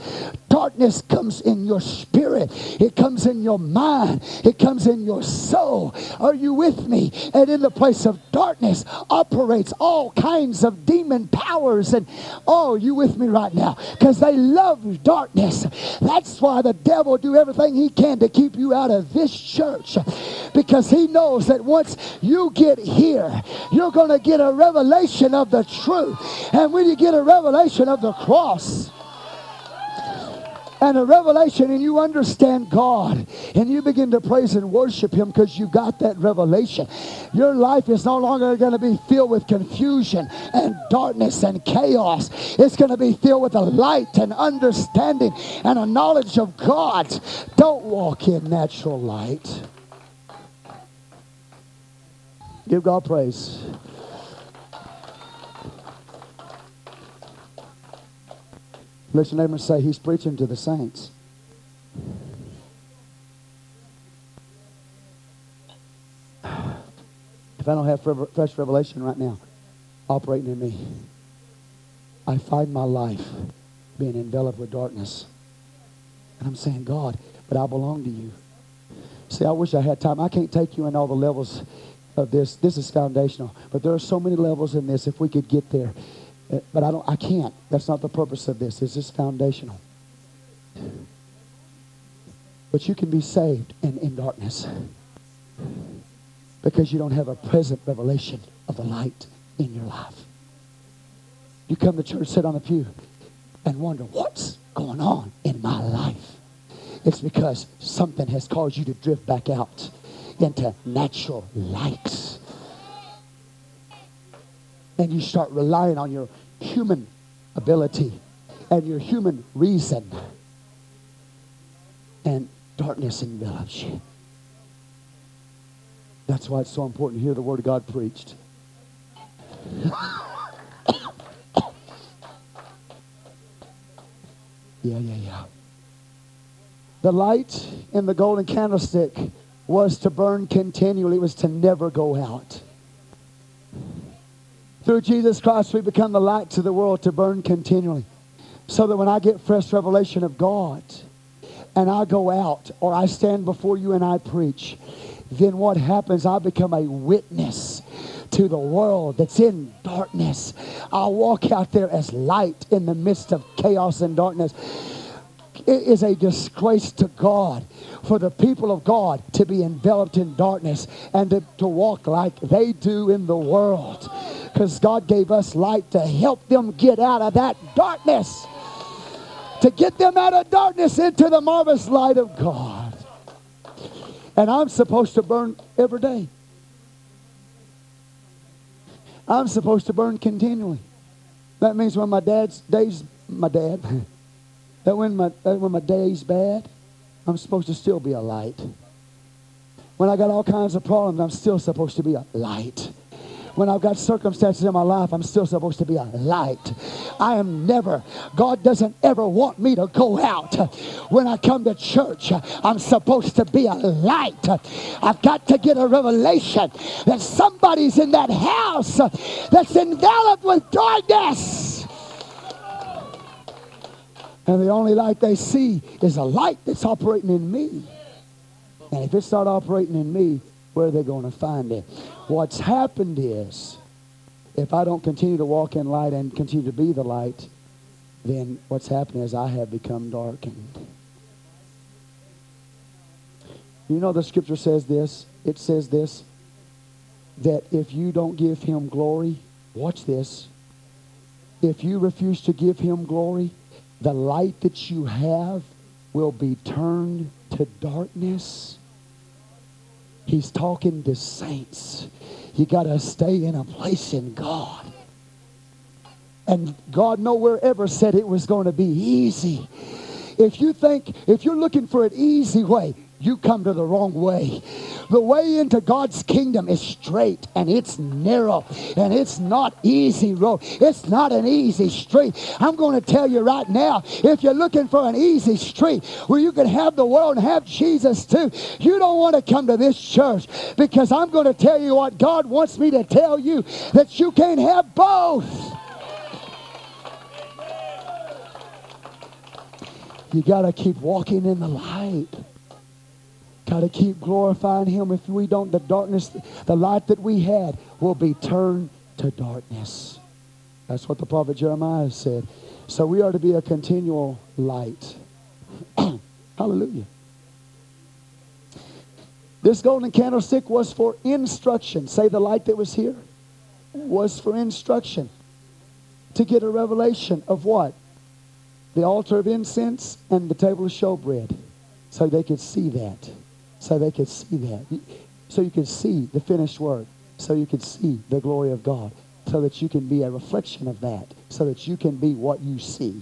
Darkness comes in your spirit, it comes in your mind, it comes in your soul. Are you with me? And in the place of darkness operates all kinds of demon powers. And oh, you with me right now? Because they love darkness. That's why the devil do everything he can to keep you out of this church. Because he knows that once you get here, you're going to get a revelation of the truth. And when you get a revelation of the cross, and a revelation and you understand God and you begin to praise and worship him because you got that revelation. Your life is no longer going to be filled with confusion and darkness and chaos. It's going to be filled with a light and understanding and a knowledge of God. Don't walk in natural light. Give God praise Let your neighbor say, He's preaching to the saints. If I don't have fresh revelation right now operating in me, I find my life being enveloped with darkness. And I'm saying, God, but I belong to you. See, I wish I had time. I can't take you in all the levels of this. This is foundational. But there are so many levels in this if we could get there. Uh, but I don't I can't. That's not the purpose of this. Is this is foundational. But you can be saved in, in darkness because you don't have a present revelation of the light in your life. You come to church, sit on the pew, and wonder, what's going on in my life? It's because something has caused you to drift back out into natural light and you start relying on your human ability and your human reason, and darkness envelops you. That's why it's so important to hear the Word of God preached. yeah, yeah, yeah. The light in the golden candlestick was to burn continually, it was to never go out. Through Jesus Christ, we become the light to the world to burn continually. So that when I get fresh revelation of God and I go out or I stand before you and I preach, then what happens? I become a witness to the world that's in darkness. I'll walk out there as light in the midst of chaos and darkness. It is a disgrace to God for the people of God to be enveloped in darkness and to, to walk like they do in the world because God gave us light to help them get out of that darkness. To get them out of darkness into the marvelous light of God. And I'm supposed to burn every day. I'm supposed to burn continually. That means when my dad's days, my dad, that when my that when my day's bad, I'm supposed to still be a light. When I got all kinds of problems, I'm still supposed to be a light. When I've got circumstances in my life, I'm still supposed to be a light. I am never, God doesn't ever want me to go out. When I come to church, I'm supposed to be a light. I've got to get a revelation that somebody's in that house that's enveloped with darkness. And the only light they see is a light that's operating in me. And if it's not operating in me, where are they going to find it? What's happened is, if I don't continue to walk in light and continue to be the light, then what's happening is I have become darkened. You know the scripture says this. It says this that if you don't give him glory, watch this. If you refuse to give him glory, the light that you have will be turned to darkness. He's talking to saints. You got to stay in a place in God. And God nowhere ever said it was going to be easy. If you think, if you're looking for an easy way, you come to the wrong way. The way into God's kingdom is straight and it's narrow and it's not easy road. It's not an easy street. I'm going to tell you right now, if you're looking for an easy street where you can have the world and have Jesus too, you don't want to come to this church because I'm going to tell you what God wants me to tell you that you can't have both. You got to keep walking in the light. Got to keep glorifying him. If we don't, the darkness, the light that we had will be turned to darkness. That's what the prophet Jeremiah said. So we are to be a continual light. Hallelujah. This golden candlestick was for instruction. Say the light that was here was for instruction. To get a revelation of what? The altar of incense and the table of showbread. So they could see that so they could see that. So you could see the finished work. So you could see the glory of God. So that you can be a reflection of that. So that you can be what you see.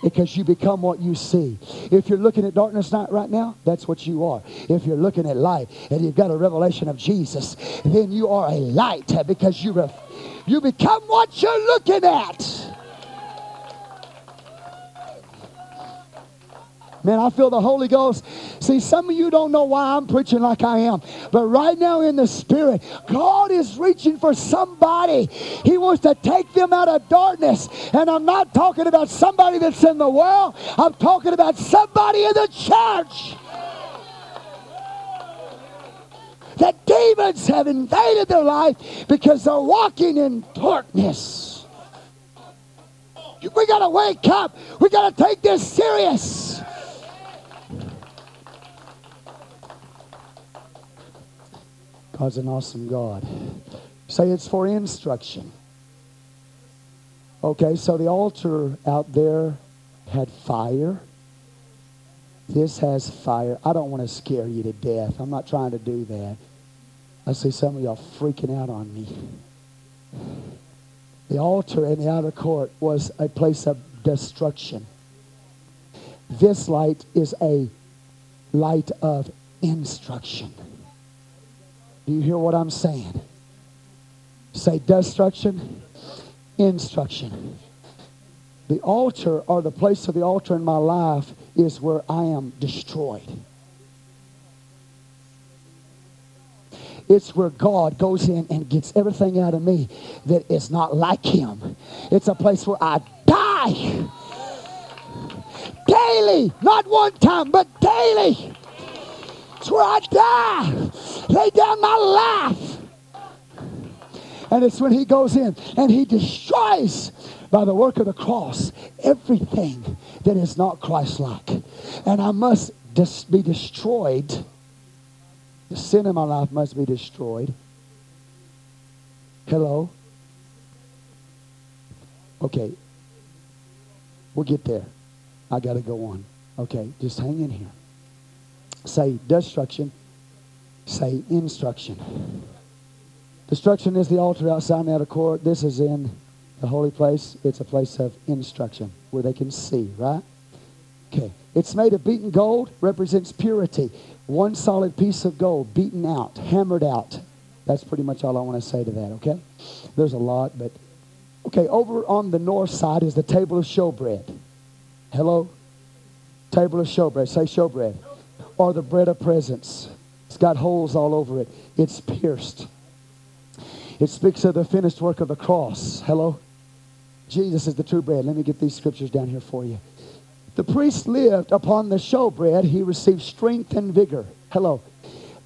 Because you become what you see. If you're looking at darkness right now, that's what you are. If you're looking at light and you've got a revelation of Jesus, then you are a light because you, ref- you become what you're looking at. Man, I feel the Holy Ghost. See, some of you don't know why I'm preaching like I am. But right now in the Spirit, God is reaching for somebody. He wants to take them out of darkness. And I'm not talking about somebody that's in the world, I'm talking about somebody in the church. That demons have invaded their life because they're walking in darkness. We got to wake up. We got to take this serious. God's an awesome God. Say it's for instruction. Okay, so the altar out there had fire. This has fire. I don't want to scare you to death. I'm not trying to do that. I see some of y'all freaking out on me. The altar in the outer court was a place of destruction. This light is a light of instruction. Do you hear what I'm saying? Say destruction, instruction. The altar or the place of the altar in my life is where I am destroyed. It's where God goes in and gets everything out of me that is not like Him. It's a place where I die daily, not one time, but daily. It's where I die lay down my life. And it's when he goes in and he destroys by the work of the cross everything that is not Christ-like. And I must dis- be destroyed. The sin in my life must be destroyed. Hello? Okay. We'll get there. I got to go on. Okay, just hang in here. Say destruction. Say instruction. Destruction is the altar outside the outer court. This is in the holy place. It's a place of instruction where they can see, right? Okay. It's made of beaten gold, represents purity. One solid piece of gold, beaten out, hammered out. That's pretty much all I want to say to that, okay? There's a lot, but okay, over on the north side is the table of showbread. Hello? Table of showbread. Say showbread. Or the bread of presence. It's got holes all over it. It's pierced. It speaks of the finished work of the cross. Hello? Jesus is the true bread. Let me get these scriptures down here for you. The priest lived upon the showbread. He received strength and vigor. Hello.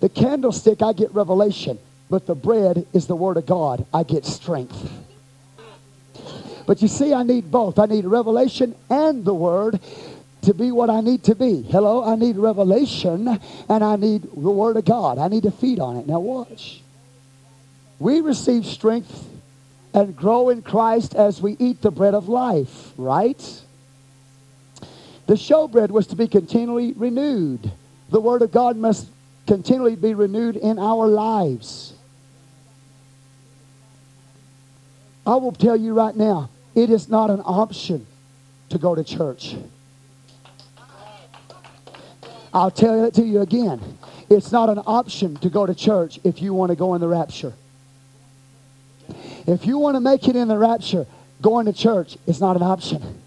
The candlestick, I get revelation, but the bread is the word of God. I get strength. But you see, I need both. I need revelation and the word to be what I need to be. Hello, I need revelation and I need the Word of God. I need to feed on it. Now, watch. We receive strength and grow in Christ as we eat the bread of life, right? The showbread was to be continually renewed. The Word of God must continually be renewed in our lives. I will tell you right now, it is not an option to go to church. I'll tell it to you again. It's not an option to go to church if you want to go in the rapture. If you want to make it in the rapture, going to church is not an option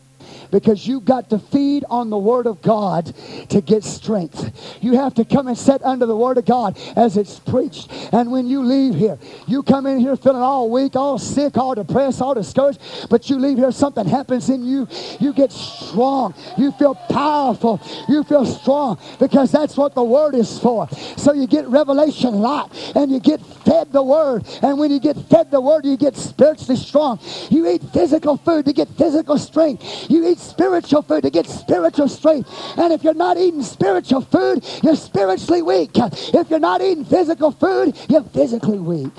because you've got to feed on the Word of God to get strength. You have to come and sit under the Word of God as it's preached. And when you leave here, you come in here feeling all weak, all sick, all depressed, all discouraged, but you leave here, something happens in you. You get strong. You feel powerful. You feel strong because that's what the Word is for. So you get revelation light and you get fed the Word. And when you get fed the Word, you get spiritually strong. You eat physical food to get physical strength. You eat spiritual food to get spiritual strength. And if you're not eating spiritual food, you're spiritually weak. If you're not eating physical food, you're physically weak.